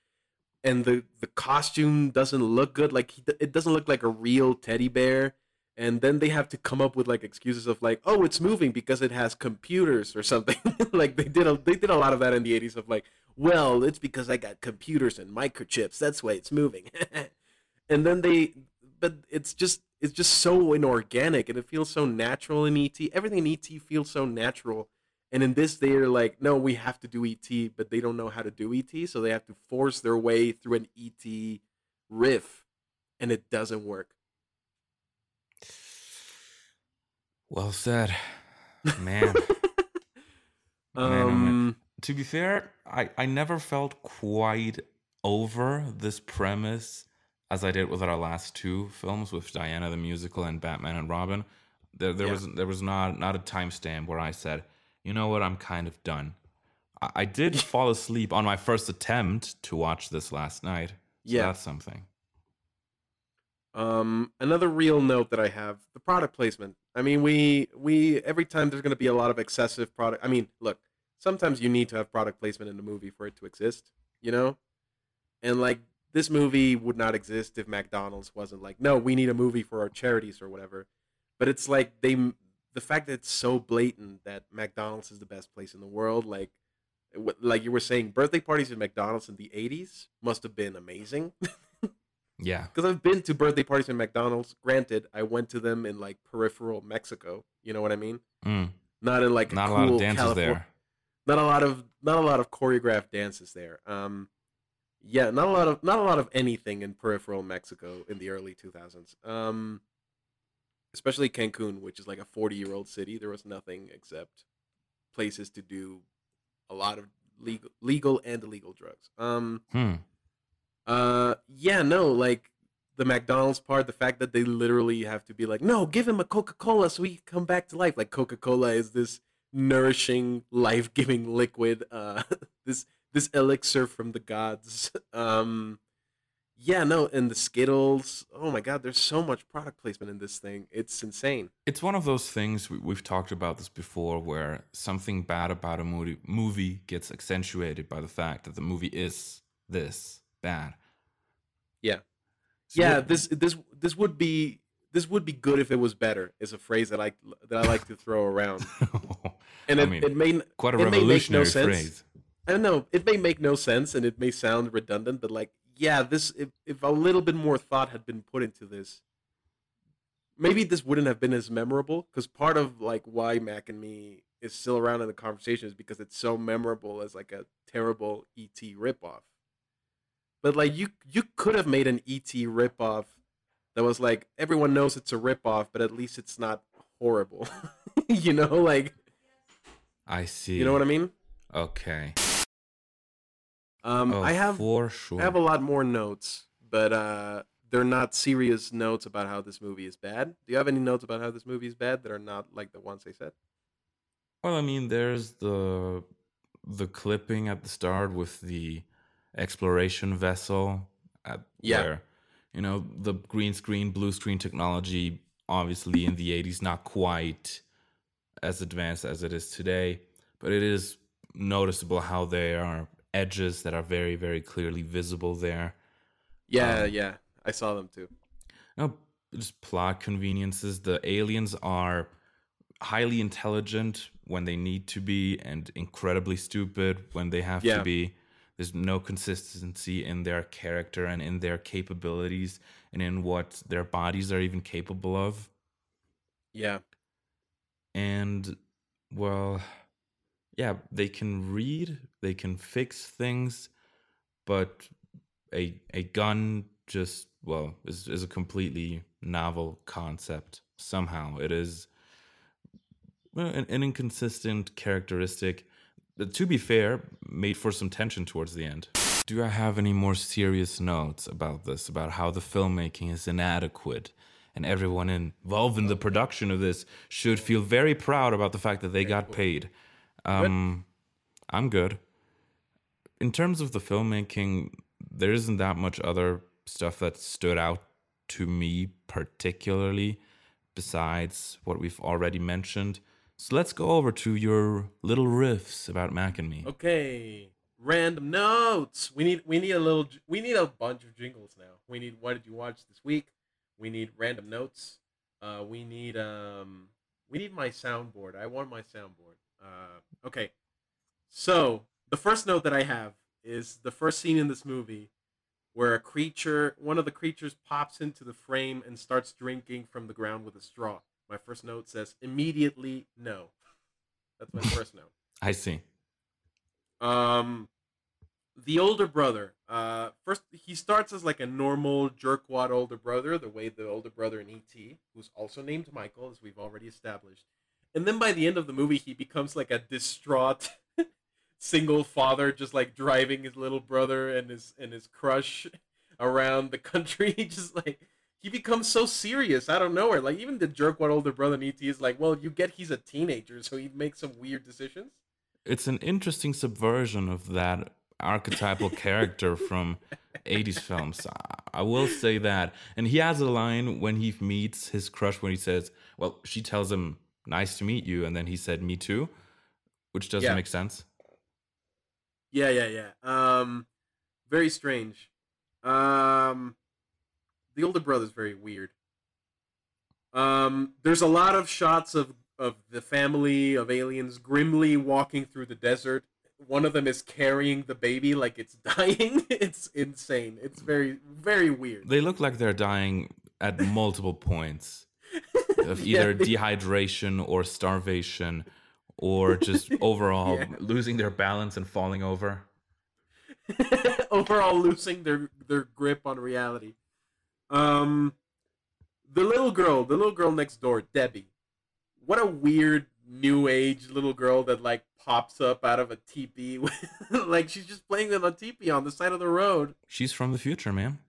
and the the costume doesn't look good. Like he, it doesn't look like a real teddy bear. And then they have to come up with like excuses of like, oh, it's moving because it has computers or something. like they did a they did a lot of that in the '80s of like, well, it's because I got computers and microchips. That's why it's moving. and then they, but it's just it's just so inorganic and it feels so natural in ET. Everything in ET feels so natural and in this, they're like, no, we have to do ET, but they don't know how to do ET, so they have to force their way through an ET riff, and it doesn't work. Well said, man. Oh, um, man, man. To be fair, I, I never felt quite over this premise as I did with our last two films with Diana the musical and Batman and Robin. There, there yeah. was there was not not a timestamp where I said you know what, I'm kind of done. I, I did fall asleep on my first attempt to watch this last night. So yeah. That's something. Um, another real note that I have the product placement. I mean, we we every time there's going to be a lot of excessive product. I mean, look, sometimes you need to have product placement in a movie for it to exist, you know. And like this movie would not exist if McDonald's wasn't like, no, we need a movie for our charities or whatever. But it's like they the fact that it's so blatant that McDonald's is the best place in the world, like like you were saying, birthday parties at McDonald's in the '80s must have been amazing. yeah, because I've been to birthday parties at McDonald's. Granted, I went to them in like peripheral Mexico. You know what I mean? Mm. Not in like not a, cool a lot of dances California. there. Not a lot of not a lot of choreographed dances there. Um, yeah, not a lot of not a lot of anything in peripheral Mexico in the early 2000s. Um, especially Cancun, which is like a 40 year old city, there was nothing except places to do a lot of legal, legal and illegal drugs. Um, hmm. uh, yeah, no, like the McDonald's part, the fact that they literally have to be like, no, give him a Coca Cola so he can come back to life. Like Coca Cola is this nourishing, life giving liquid. Uh, this this elixir from the gods. Um, yeah, no, and the Skittles. Oh my God, there's so much product placement in this thing. It's insane. It's one of those things we, have talked about this before, where something bad about a movie movie gets accentuated by the fact that the movie is this bad. Yeah, so yeah. What, this this this would be this would be good if it was better. Is a phrase that I that I like to throw around. and it, I mean, it may quite a revolutionary no phrase. Sense. I don't know. It may make no sense, and it may sound redundant, but like yeah, this if if a little bit more thought had been put into this, maybe this wouldn't have been as memorable. Because part of like why Mac and Me is still around in the conversation is because it's so memorable as like a terrible ET ripoff. But like you you could have made an ET ripoff that was like everyone knows it's a ripoff, but at least it's not horrible. you know, like I see. You know what I mean? Okay. Um, oh, I have for sure. I have a lot more notes, but uh, they're not serious notes about how this movie is bad. Do you have any notes about how this movie is bad that are not like the ones I said? Well, I mean, there's the the clipping at the start with the exploration vessel at yeah. where you know the green screen, blue screen technology. Obviously, in the '80s, not quite as advanced as it is today, but it is noticeable how they are edges that are very, very clearly visible there. Yeah, um, yeah, I saw them too. No, just plot conveniences. The aliens are highly intelligent when they need to be, and incredibly stupid when they have yeah. to be. There's no consistency in their character and in their capabilities and in what their bodies are even capable of. Yeah. And, well, yeah, they can read, they can fix things, but a a gun just well is is a completely novel concept. Somehow, it is an, an inconsistent characteristic. To be fair, made for some tension towards the end. Do I have any more serious notes about this? About how the filmmaking is inadequate? and everyone involved in the production of this should feel very proud about the fact that they got paid. Um, I'm good. In terms of the filmmaking, there isn't that much other stuff that stood out to me particularly besides what we've already mentioned. So let's go over to your little riffs about Mac and me. Okay. Random notes. We need we need a little we need a bunch of jingles now. We need what did you watch this week? We need random notes. Uh we need um we need my soundboard. I want my soundboard. Uh, okay, so the first note that I have is the first scene in this movie where a creature, one of the creatures, pops into the frame and starts drinking from the ground with a straw. My first note says immediately no. That's my first note. I see. Um, the older brother. Uh, first he starts as like a normal jerkwad older brother, the way the older brother in ET, who's also named Michael, as we've already established and then by the end of the movie he becomes like a distraught single father just like driving his little brother and his and his crush around the country. Just like he becomes so serious out of nowhere. Like even the jerk what older brother needs is like well you get he's a teenager so he makes some weird decisions. It's an interesting subversion of that archetypal character from 80s films. I will say that. And he has a line when he meets his crush when he says well she tells him nice to meet you and then he said me too which doesn't yeah. make sense yeah yeah yeah. Um very strange. Um the older brother's very weird. Um there's a lot of shots of of the family of aliens grimly walking through the desert. One of them is carrying the baby like it's dying. It's insane. It's very very weird. They look like they're dying at multiple points of either yeah. dehydration or starvation or just overall yeah. losing their balance and falling over. overall losing their their grip on reality. Um the little girl, the little girl next door, Debbie. What a weird new age little girl that like pops up out of a teepee. like she's just playing with a teepee on the side of the road. She's from the future, man.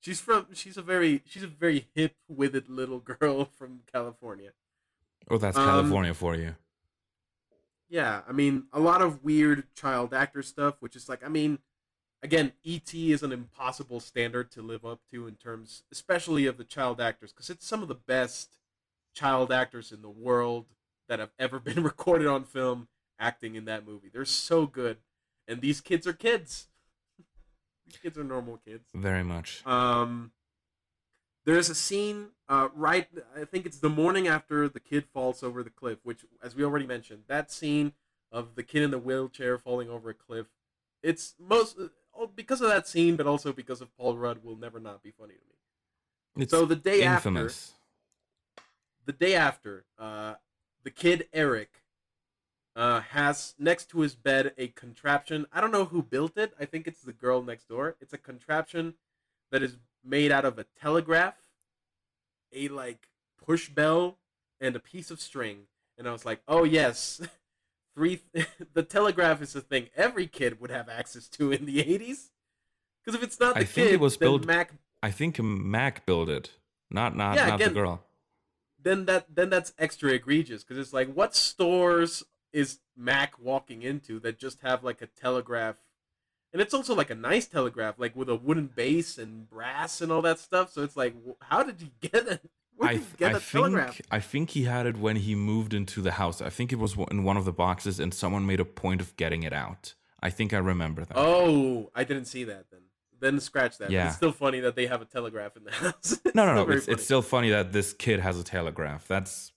She's from. She's a very. She's a very hip, withered little girl from California. Oh, that's um, California for you. Yeah, I mean, a lot of weird child actor stuff, which is like, I mean, again, ET is an impossible standard to live up to in terms, especially of the child actors, because it's some of the best child actors in the world that have ever been recorded on film acting in that movie. They're so good, and these kids are kids. These kids are normal kids. Very much. Um, there's a scene uh, right. I think it's the morning after the kid falls over the cliff, which, as we already mentioned, that scene of the kid in the wheelchair falling over a cliff. It's most uh, because of that scene, but also because of Paul Rudd, will never not be funny to me. It's so the day infamous. after, the day after, uh, the kid Eric uh, has next to his bed a contraption. I don't know who built it. I think it's the girl next door. It's a contraption that is made out of a telegraph, a like push bell, and a piece of string. And I was like, oh yes, three. the telegraph is a thing every kid would have access to in the '80s. Because if it's not the I think kid, it was built. Mac. I think Mac built it, not not yeah, not again, the girl. Then that then that's extra egregious because it's like what stores is Mac walking into that just have like a telegraph, and it's also like a nice telegraph, like with a wooden base and brass and all that stuff. So it's like, how did you get it? Where I, did he get I a telegraph? think I think he had it when he moved into the house. I think it was in one of the boxes, and someone made a point of getting it out. I think I remember that. Oh, I didn't see that then. Then scratch that. Yeah. It's still funny that they have a telegraph in the house. no, no, no. It's, it's still funny that this kid has a telegraph. That's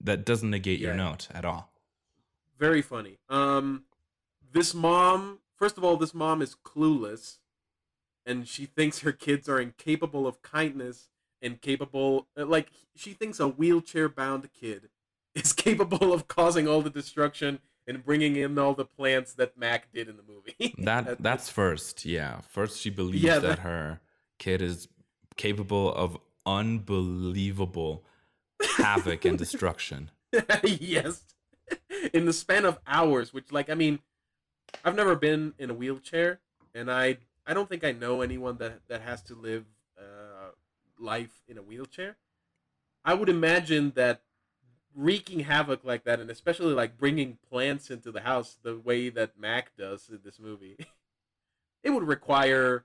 that doesn't negate your note at all. very funny. Um, this mom, first of all, this mom is clueless, and she thinks her kids are incapable of kindness and capable, uh, like she thinks a wheelchair-bound kid is capable of causing all the destruction and bringing in all the plants that Mac did in the movie. That that's first, yeah. First, she believes Yeah, that that- her kid is capable of unbelievable havoc and destruction. yes. In the span of hours, which like I mean, I've never been in a wheelchair and I I don't think I know anyone that that has to live uh, life in a wheelchair. I would imagine that wreaking havoc like that and especially like bringing plants into the house the way that Mac does in this movie. it would require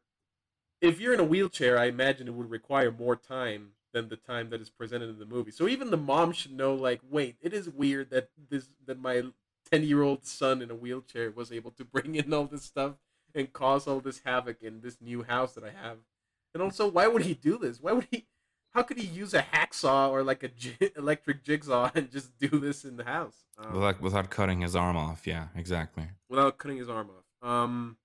if you're in a wheelchair, I imagine it would require more time than the time that is presented in the movie. So even the mom should know, like, wait, it is weird that this that my ten year old son in a wheelchair was able to bring in all this stuff and cause all this havoc in this new house that I have. And also, why would he do this? Why would he? How could he use a hacksaw or like a j- electric jigsaw and just do this in the house um, Without without cutting his arm off. Yeah, exactly. without cutting his arm off? Um,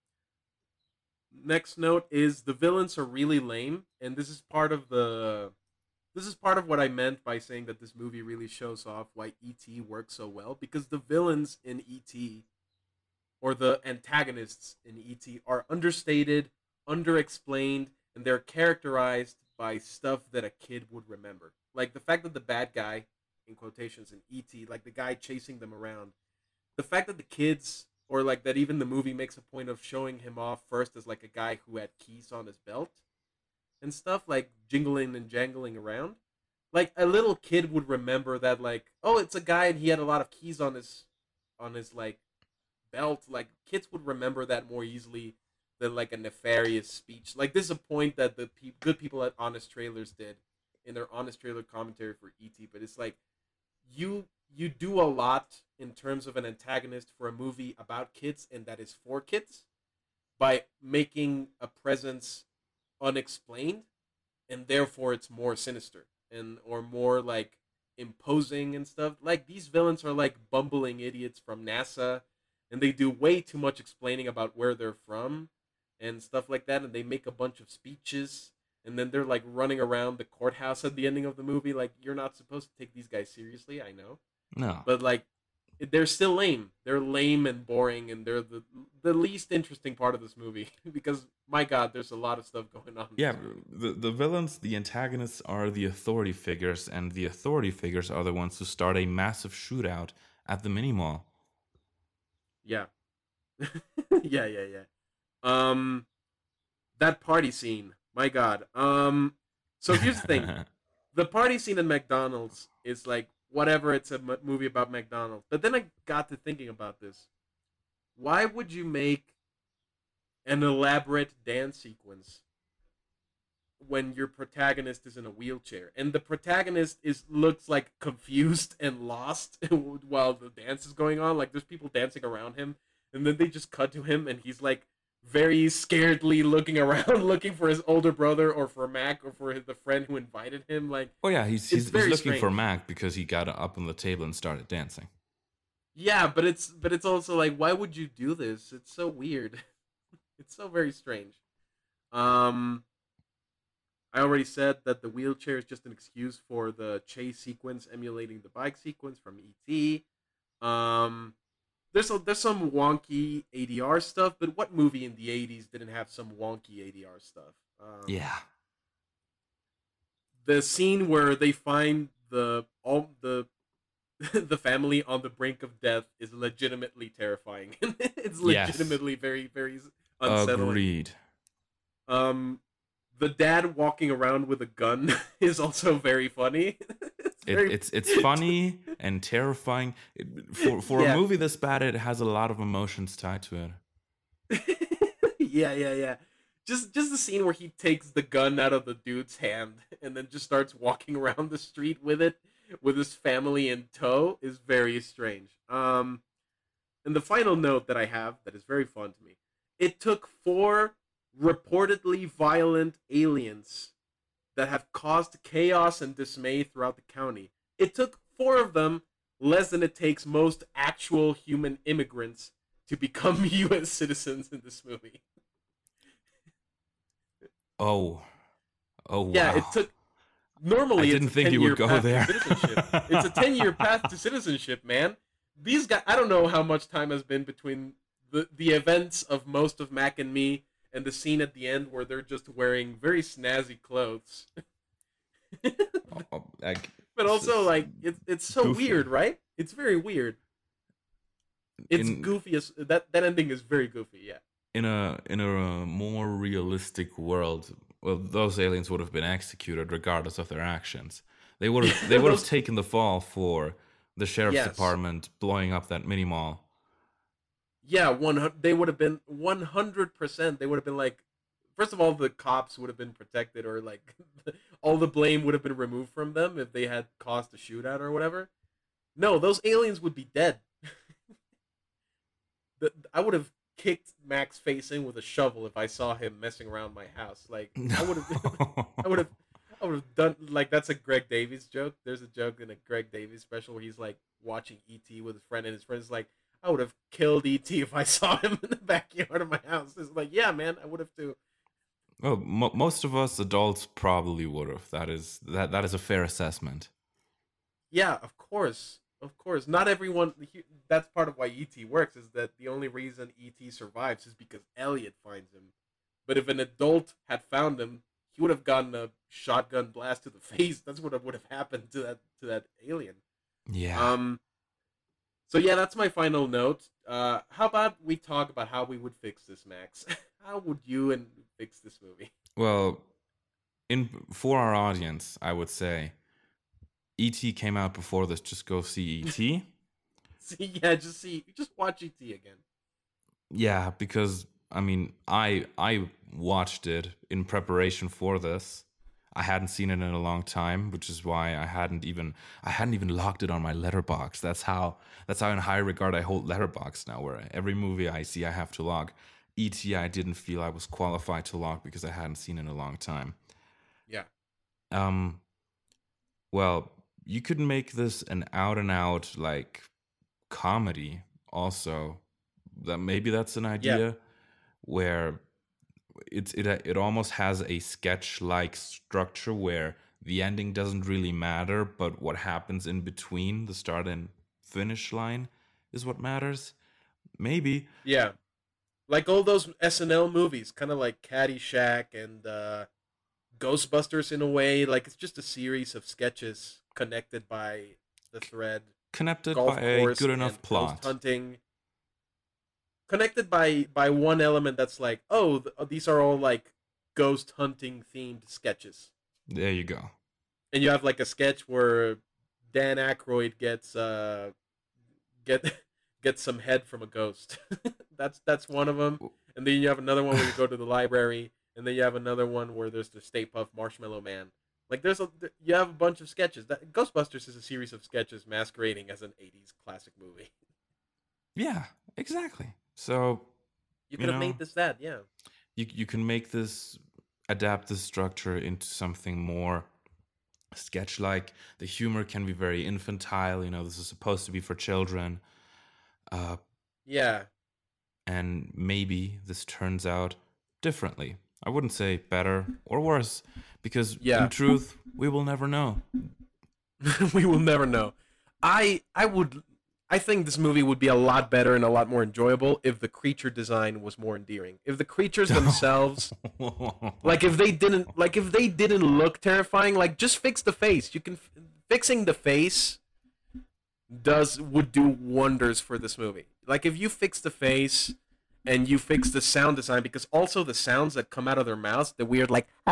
next note is the villains are really lame, and this is part of the this is part of what I meant by saying that this movie really shows off why E.T. works so well because the villains in E.T. or the antagonists in E.T. are understated, underexplained, and they're characterized by stuff that a kid would remember. Like the fact that the bad guy, in quotations, in E.T., like the guy chasing them around, the fact that the kids or like that even the movie makes a point of showing him off first as like a guy who had keys on his belt and stuff like jingling and jangling around. Like a little kid would remember that like oh it's a guy and he had a lot of keys on his on his like belt. Like kids would remember that more easily than like a nefarious speech. Like this is a point that the pe- good people at honest trailers did in their honest trailer commentary for et but it's like you you do a lot in terms of an antagonist for a movie about kids and that is for kids by making a presence unexplained and therefore it's more sinister and or more like imposing and stuff. Like these villains are like bumbling idiots from nasa and they do way too much explaining about where they're from and stuff like that and they make a bunch of speeches and then they're like running around the courthouse at the ending of the movie. Like you're not supposed to take these guys seriously i know. No. but like they're still lame. They're lame and boring, and they're the the least interesting part of this movie because my god, there's a lot of stuff going on. Yeah, the, the villains, the antagonists are the authority figures, and the authority figures are the ones who start a massive shootout at the mini mall. yeah, yeah, yeah, yeah. Um, that party scene, my god. Um, so here's the thing: the party scene in McDonald's is like whatever. It's a m- movie about McDonald's. But then I got to thinking about this. Why would you make an elaborate dance sequence when your protagonist is in a wheelchair and the protagonist is looks like confused and lost while the dance is going on? Like there's people dancing around him, and then they just cut to him, and he's like very scaredly looking around, looking for his older brother or for Mac or for his, the friend who invited him. Like, oh yeah, he's he's, he's looking for. Mac because he got up on the table and started dancing. yeah, but it's but it's also like, why would you do this? It's so weird. it's so very strange. Um, I already said that the wheelchair is just an excuse for the chase sequence emulating the bike sequence from ET. Um, there's a, there's some wonky ADR stuff, but what movie in the '80s didn't have some wonky ADR stuff? Um, Yeah, the scene where they find the all the the family on the brink of death is legitimately terrifying. it's Yes. legitimately very very unsettling. agreed. Um, the dad walking around with a gun is also very funny. It's, It, it's it's funny and terrifying. It, for for Yeah. a movie this bad, it has a lot of emotions tied to it. yeah, yeah, yeah. just just the scene where he takes the gun out of the dude's hand and then just starts walking around the street with it with his family in tow is very strange. Um, and the final note that I have that is very fun to me. It took four reportedly violent aliens that have caused chaos and dismay throughout the county. It took four of them less than it takes most actual human immigrants to become U.S. citizens in this movie. Oh, oh wow. Yeah, it took. Normally, I didn't think you would go there. it's a ten-year path to citizenship, man. These guys, I don't know how much time has been between the the events of most of Mac and me and the scene at the end where they're just wearing very snazzy clothes. Oh, I- but also, like, it's it's so goofy. weird, right? It's very weird. It's in, goofy as that. That ending is very goofy. Yeah. in a in a uh, more realistic world, well, those aliens would have been executed regardless of their actions. They would have they would have taken the fall for the sheriff's Yes. department blowing up that mini mall. Yeah, one. They would have been one hundred percent. They would have been like, first of all, the cops would have been protected, or like, all the blame would have been removed from them if they had caused a shootout or whatever. No, those aliens would be dead. The- I would have kicked Max face in with a shovel if I saw him messing around my house. Like, I would have. I would have. I would have done like that's a Greg Davies joke. There's a joke in a Greg Davies special where he's like watching ET with his friend, and his friend's like, "I would have killed ET if I saw him in the backyard of my house." It's like, yeah, man, I would have too. Well, mo- most of us adults probably would have. That is that that is a fair assessment. Yeah, of course, of course. Not everyone. he- That's part of why ET works. Is that the only reason ET survives is because Elliott finds him. But if an adult had found him, he would have gotten a shotgun blast to the face. That's what would have happened to that to that alien. Yeah. Um. So yeah, that's my final note. Uh, how about we talk about how we would fix this, Max? how would you and fix this movie? Well, in for our audience, I would say E.T. came out before this. Just go see E.T. See, yeah, just see, just watch ET again. yeah, because I mean, I I watched it in preparation for this. I hadn't seen it in a long time, which is why I hadn't even I hadn't even logged it on my Letterboxd. That's how that's how in high regard I hold Letterboxd now, where every movie I see I have to log. E.T. I didn't feel I was qualified to log because I hadn't seen it in a long time. Yeah. Um, well, you could make this an out and out like comedy also. That maybe that's an idea yeah. where it's it it almost has a sketch like structure where the ending doesn't really matter, but what happens in between the start and finish line is what matters. Maybe. Yeah, like all those SNL movies, kind of like Caddyshack and uh, Ghostbusters in a way. Like it's just a series of sketches connected by the thread. Connected by a good enough plot. hunting connected by by one element that's like oh th- these are all like ghost hunting themed sketches. There you go. and you have like a sketch where Dan Aykroyd gets uh get gets some head from a ghost. That's that's one of them and then you have another one where you go to the library and then you have another one where there's the Stay Puft Marshmallow Man. Like there's a you have a bunch of sketches. That Ghostbusters is a series of sketches masquerading as an 80s classic movie. Yeah, exactly. So You You could have made this that, yeah. you you can make this adapt the structure into something more sketch like the humor can be very infantile you know this is supposed to be for children uh, Yeah. and maybe this turns out differently i wouldn't say better or worse because Yeah. in truth we will never know we will never know. I I would I think this movie would be a lot better and a lot more enjoyable if the creature design was more endearing. If the creatures themselves like if they didn't like if they didn't look terrifying, like just fix the face. You can fixing the face does would do wonders for this movie. Like if you fix the face and you fix the sound design because also the sounds that come out of their mouths, the weird like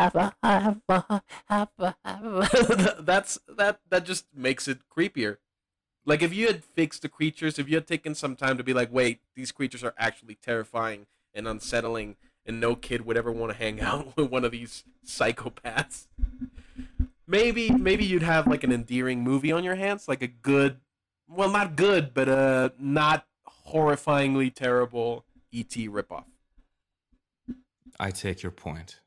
that's that that just makes it creepier. Like if you had fixed the creatures, if you had taken some time to be like, wait, these creatures are actually terrifying and unsettling, and no kid would ever want to hang out with one of these psychopaths. Maybe maybe you'd have like an endearing movie on your hands, like a good, well, not good, but uh, not horrifyingly terrible ET ripoff. I take your point.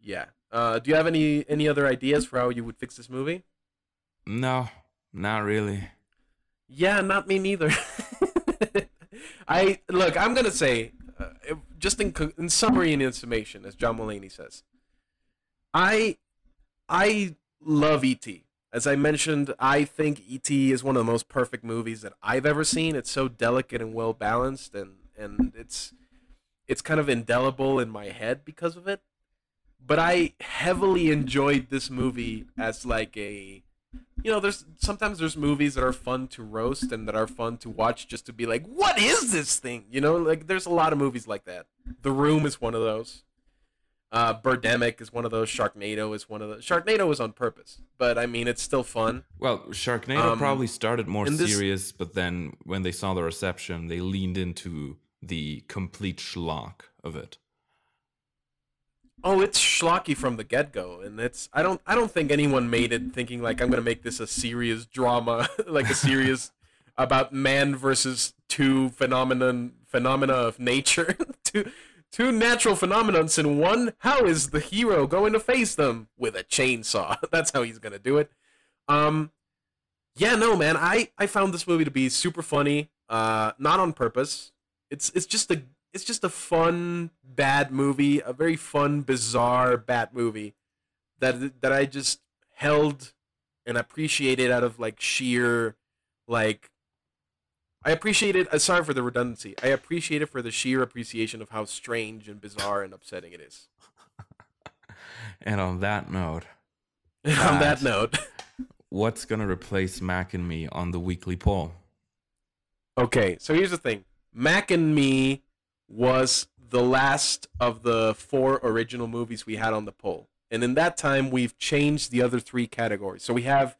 Yeah. Uh, do you have any any other ideas for how you would fix this movie? No, not really. Yeah, not me neither. I look. I'm gonna say, uh, just in in summary and in summation, as John Mulaney says, I I love ET. As I mentioned, I think ET is one of the most perfect movies that I've ever seen. It's so delicate and well balanced, and and it's it's kind of indelible in my head because of it. But I heavily enjoyed this movie as like a you know, there's sometimes there's movies that are fun to roast and that are fun to watch just to be like, what is this thing? You know, like there's a lot of movies like that. The Room is one of those. Uh, Birdemic is one of those. Sharknado is one of those. Sharknado was on purpose, but I mean, it's still fun. Well, Sharknado Um, probably started more this- serious, but then when they saw the reception, they leaned into the complete schlock of it. Oh, it's schlocky from the get go, and it's I don't I don't think anyone made it thinking like I'm gonna make this a serious drama, like a serious about man versus two phenomenon phenomena of nature, two two natural phenomenons in one. How is the hero going to face them with a chainsaw? That's how he's gonna do it. Um, yeah, no, man, I I found this movie to be super funny. Uh, not on purpose. It's it's just a it's just a fun bad movie, a very fun, bizarre bad movie that that I just held and appreciated out of like sheer like I appreciate it. Uh, sorry for the redundancy. I appreciate it for the sheer appreciation of how strange and bizarre and upsetting it is. And on that note, on that note, what's gonna replace Mac and me on the weekly poll? okay. So here's the thing: Mac and Me was the last of the four original movies we had on the poll, and in that time we've changed the other three categories. So we have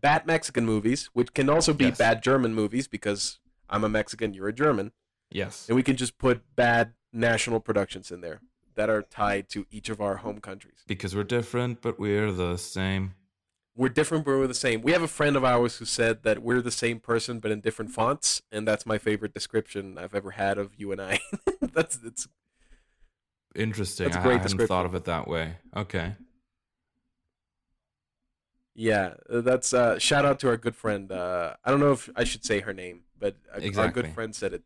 bad Mexican movies, which can also be Yes. bad German movies because I'm a Mexican, you're a German, Yes. and we can just put bad national productions in there that are tied to each of our home countries. Because we're different, but we're the same. We're different, but we're the same. We have a friend of ours who said that we're the same person but in different fonts, and that's my favorite description I've ever had of you and I. that's it's Interesting. That's a I great hadn't description. thought of it that way. Okay. yeah. uh, That's uh, shout out to our good friend. Uh, I don't know if I should say her name, but uh, our good friend said it.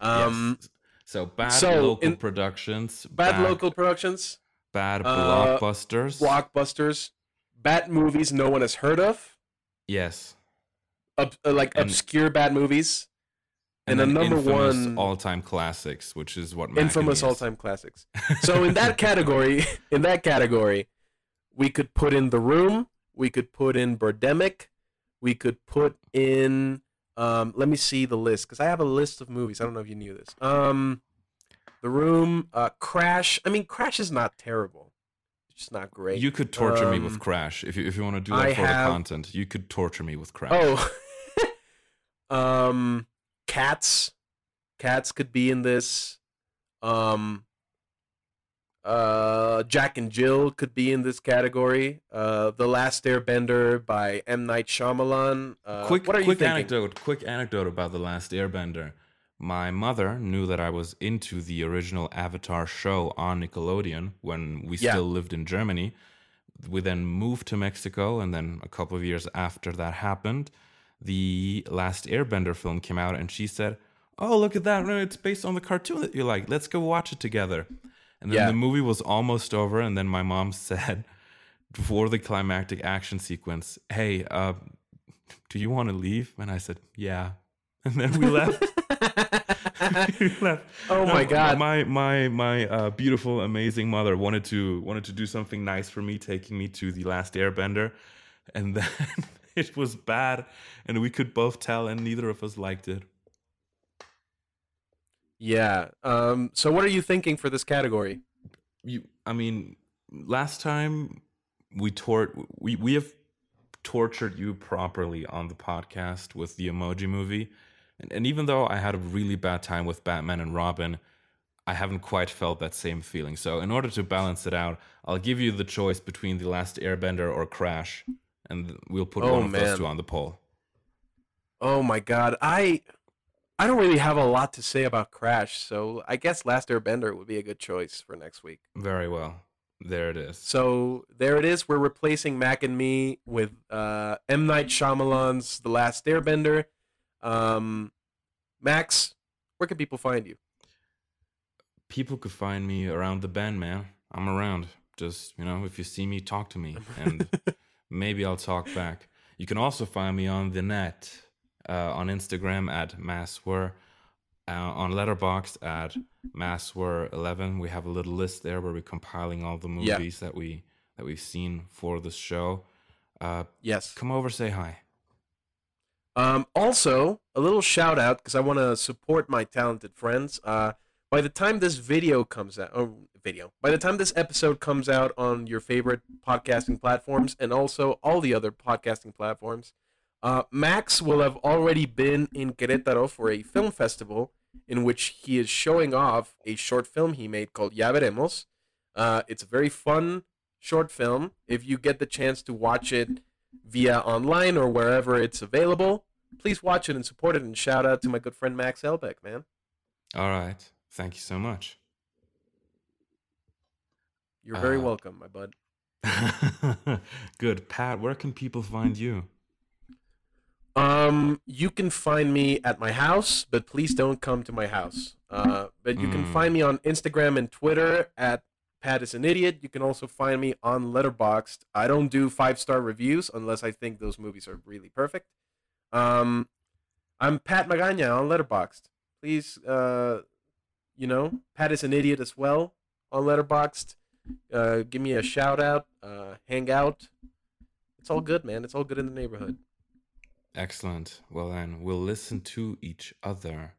Um, yes. So bad so local productions, bad local productions, bad uh, blockbusters. blockbusters, bad movies no one has heard of, yes. ob- uh, like And- obscure bad movies, and, then the number infamous one all-time classics, which is what Mac infamous all-time classics. So in that category, in that category, we could put in The Room, we could put in Birdemic, we could put in um let me see the list cuz I have a list of movies. I don't know if you knew this. Um The Room, uh Crash. I mean Crash is not terrible. It's just not great. You could torture me with Um, Crash if you if you want to do that I for have- the content. You could torture me with Crash. Oh. um Cats. Cats could be in this. Um uh Jack and Jill could be in this category. Uh The Last Airbender by M Night Shyamalan. Uh, quick quick anecdote. Quick anecdote about the Last Airbender. My mother knew that I was into the original Avatar show on Nickelodeon when we Yeah. still lived in Germany. We then moved to Mexico, and then a couple of years after that happened, the Last Airbender film came out, and she said, "Oh, look at that! It's based on the cartoon that you like. Let's go watch it together." And then Yeah. the movie was almost over, and then my mom said, before the climactic action sequence, "Hey, uh, do you want to leave?" And I said, "Yeah." And then we left. We left. Oh my God. My my my uh, beautiful, amazing mother wanted to wanted to do something nice for me, taking me to the Last Airbender, and then it was bad, and we could both tell, and neither of us liked it. yeah. Um so what are you thinking for this category? You, I mean, last time we tort we we have tortured you properly on the podcast with the Emoji Movie, and, and even though I had a really bad time with Batman and Robin, I haven't quite felt that same feeling. So, in order to balance it out, I'll give you the choice between The Last Airbender or Crash, and we'll put Oh, one of those two on the poll. Oh my god, I I don't really have a lot to say about Crash, so I guess Last Airbender would be a good choice for next week. Very well. There it is. So there it is. We're replacing Mac and Me with uh, M Night Shyamalan's The Last Airbender. Um, Max, where can people find you? People could find me around the band, man. I'm around. Just, you know, if you see me, talk to me, and maybe I'll talk back. You can also find me on the net, uh, on Instagram at Massware, uh, on Letterboxd at Massware11. We have a little list there where we're compiling all the Yeah. movies that we that we've seen for this show. Uh, yes. come over, say hi. Um, also, a little shout out because I want to support my talented friends. Uh, by the time this video comes out, or video, by the time this episode comes out on your favorite podcasting platforms and also all the other podcasting platforms, uh, Max will have already been in Querétaro for a film festival in which he is showing off a short film he made called Ya Veremos. Uh, it's a very fun short film. If you get the chance to watch it via online or wherever it's available, please watch it and support it. And shout out to my good friend Max Elbeck, man. All right. Thank you so much. You're very Uh, welcome, my bud. Good. Pat, where can people find you? Um, you can find me at my house, but please don't come to my house. Uh, but you can Mm. find me on Instagram and Twitter at Pat is an idiot. You can also find me on Letterboxd. I don't do five star reviews unless I think those movies are really perfect. Um, I'm Pat Magana on Letterboxd. Please, uh, you know, Pat is an idiot as well on Letterboxd. Uh, give me a shout out. Uh, hang out. It's all good, man. It's all good in the neighborhood. Excellent. Well, then we'll listen to each other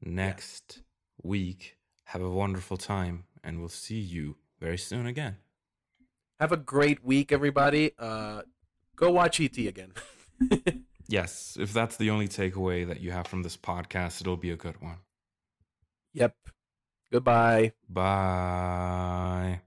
next week. Have a wonderful time, and we'll see you very soon again. Have a great week, everybody. Uh, go watch ET again. Yes, if that's the only takeaway that you have from this podcast, it'll be a good one. Yep. Goodbye. Bye.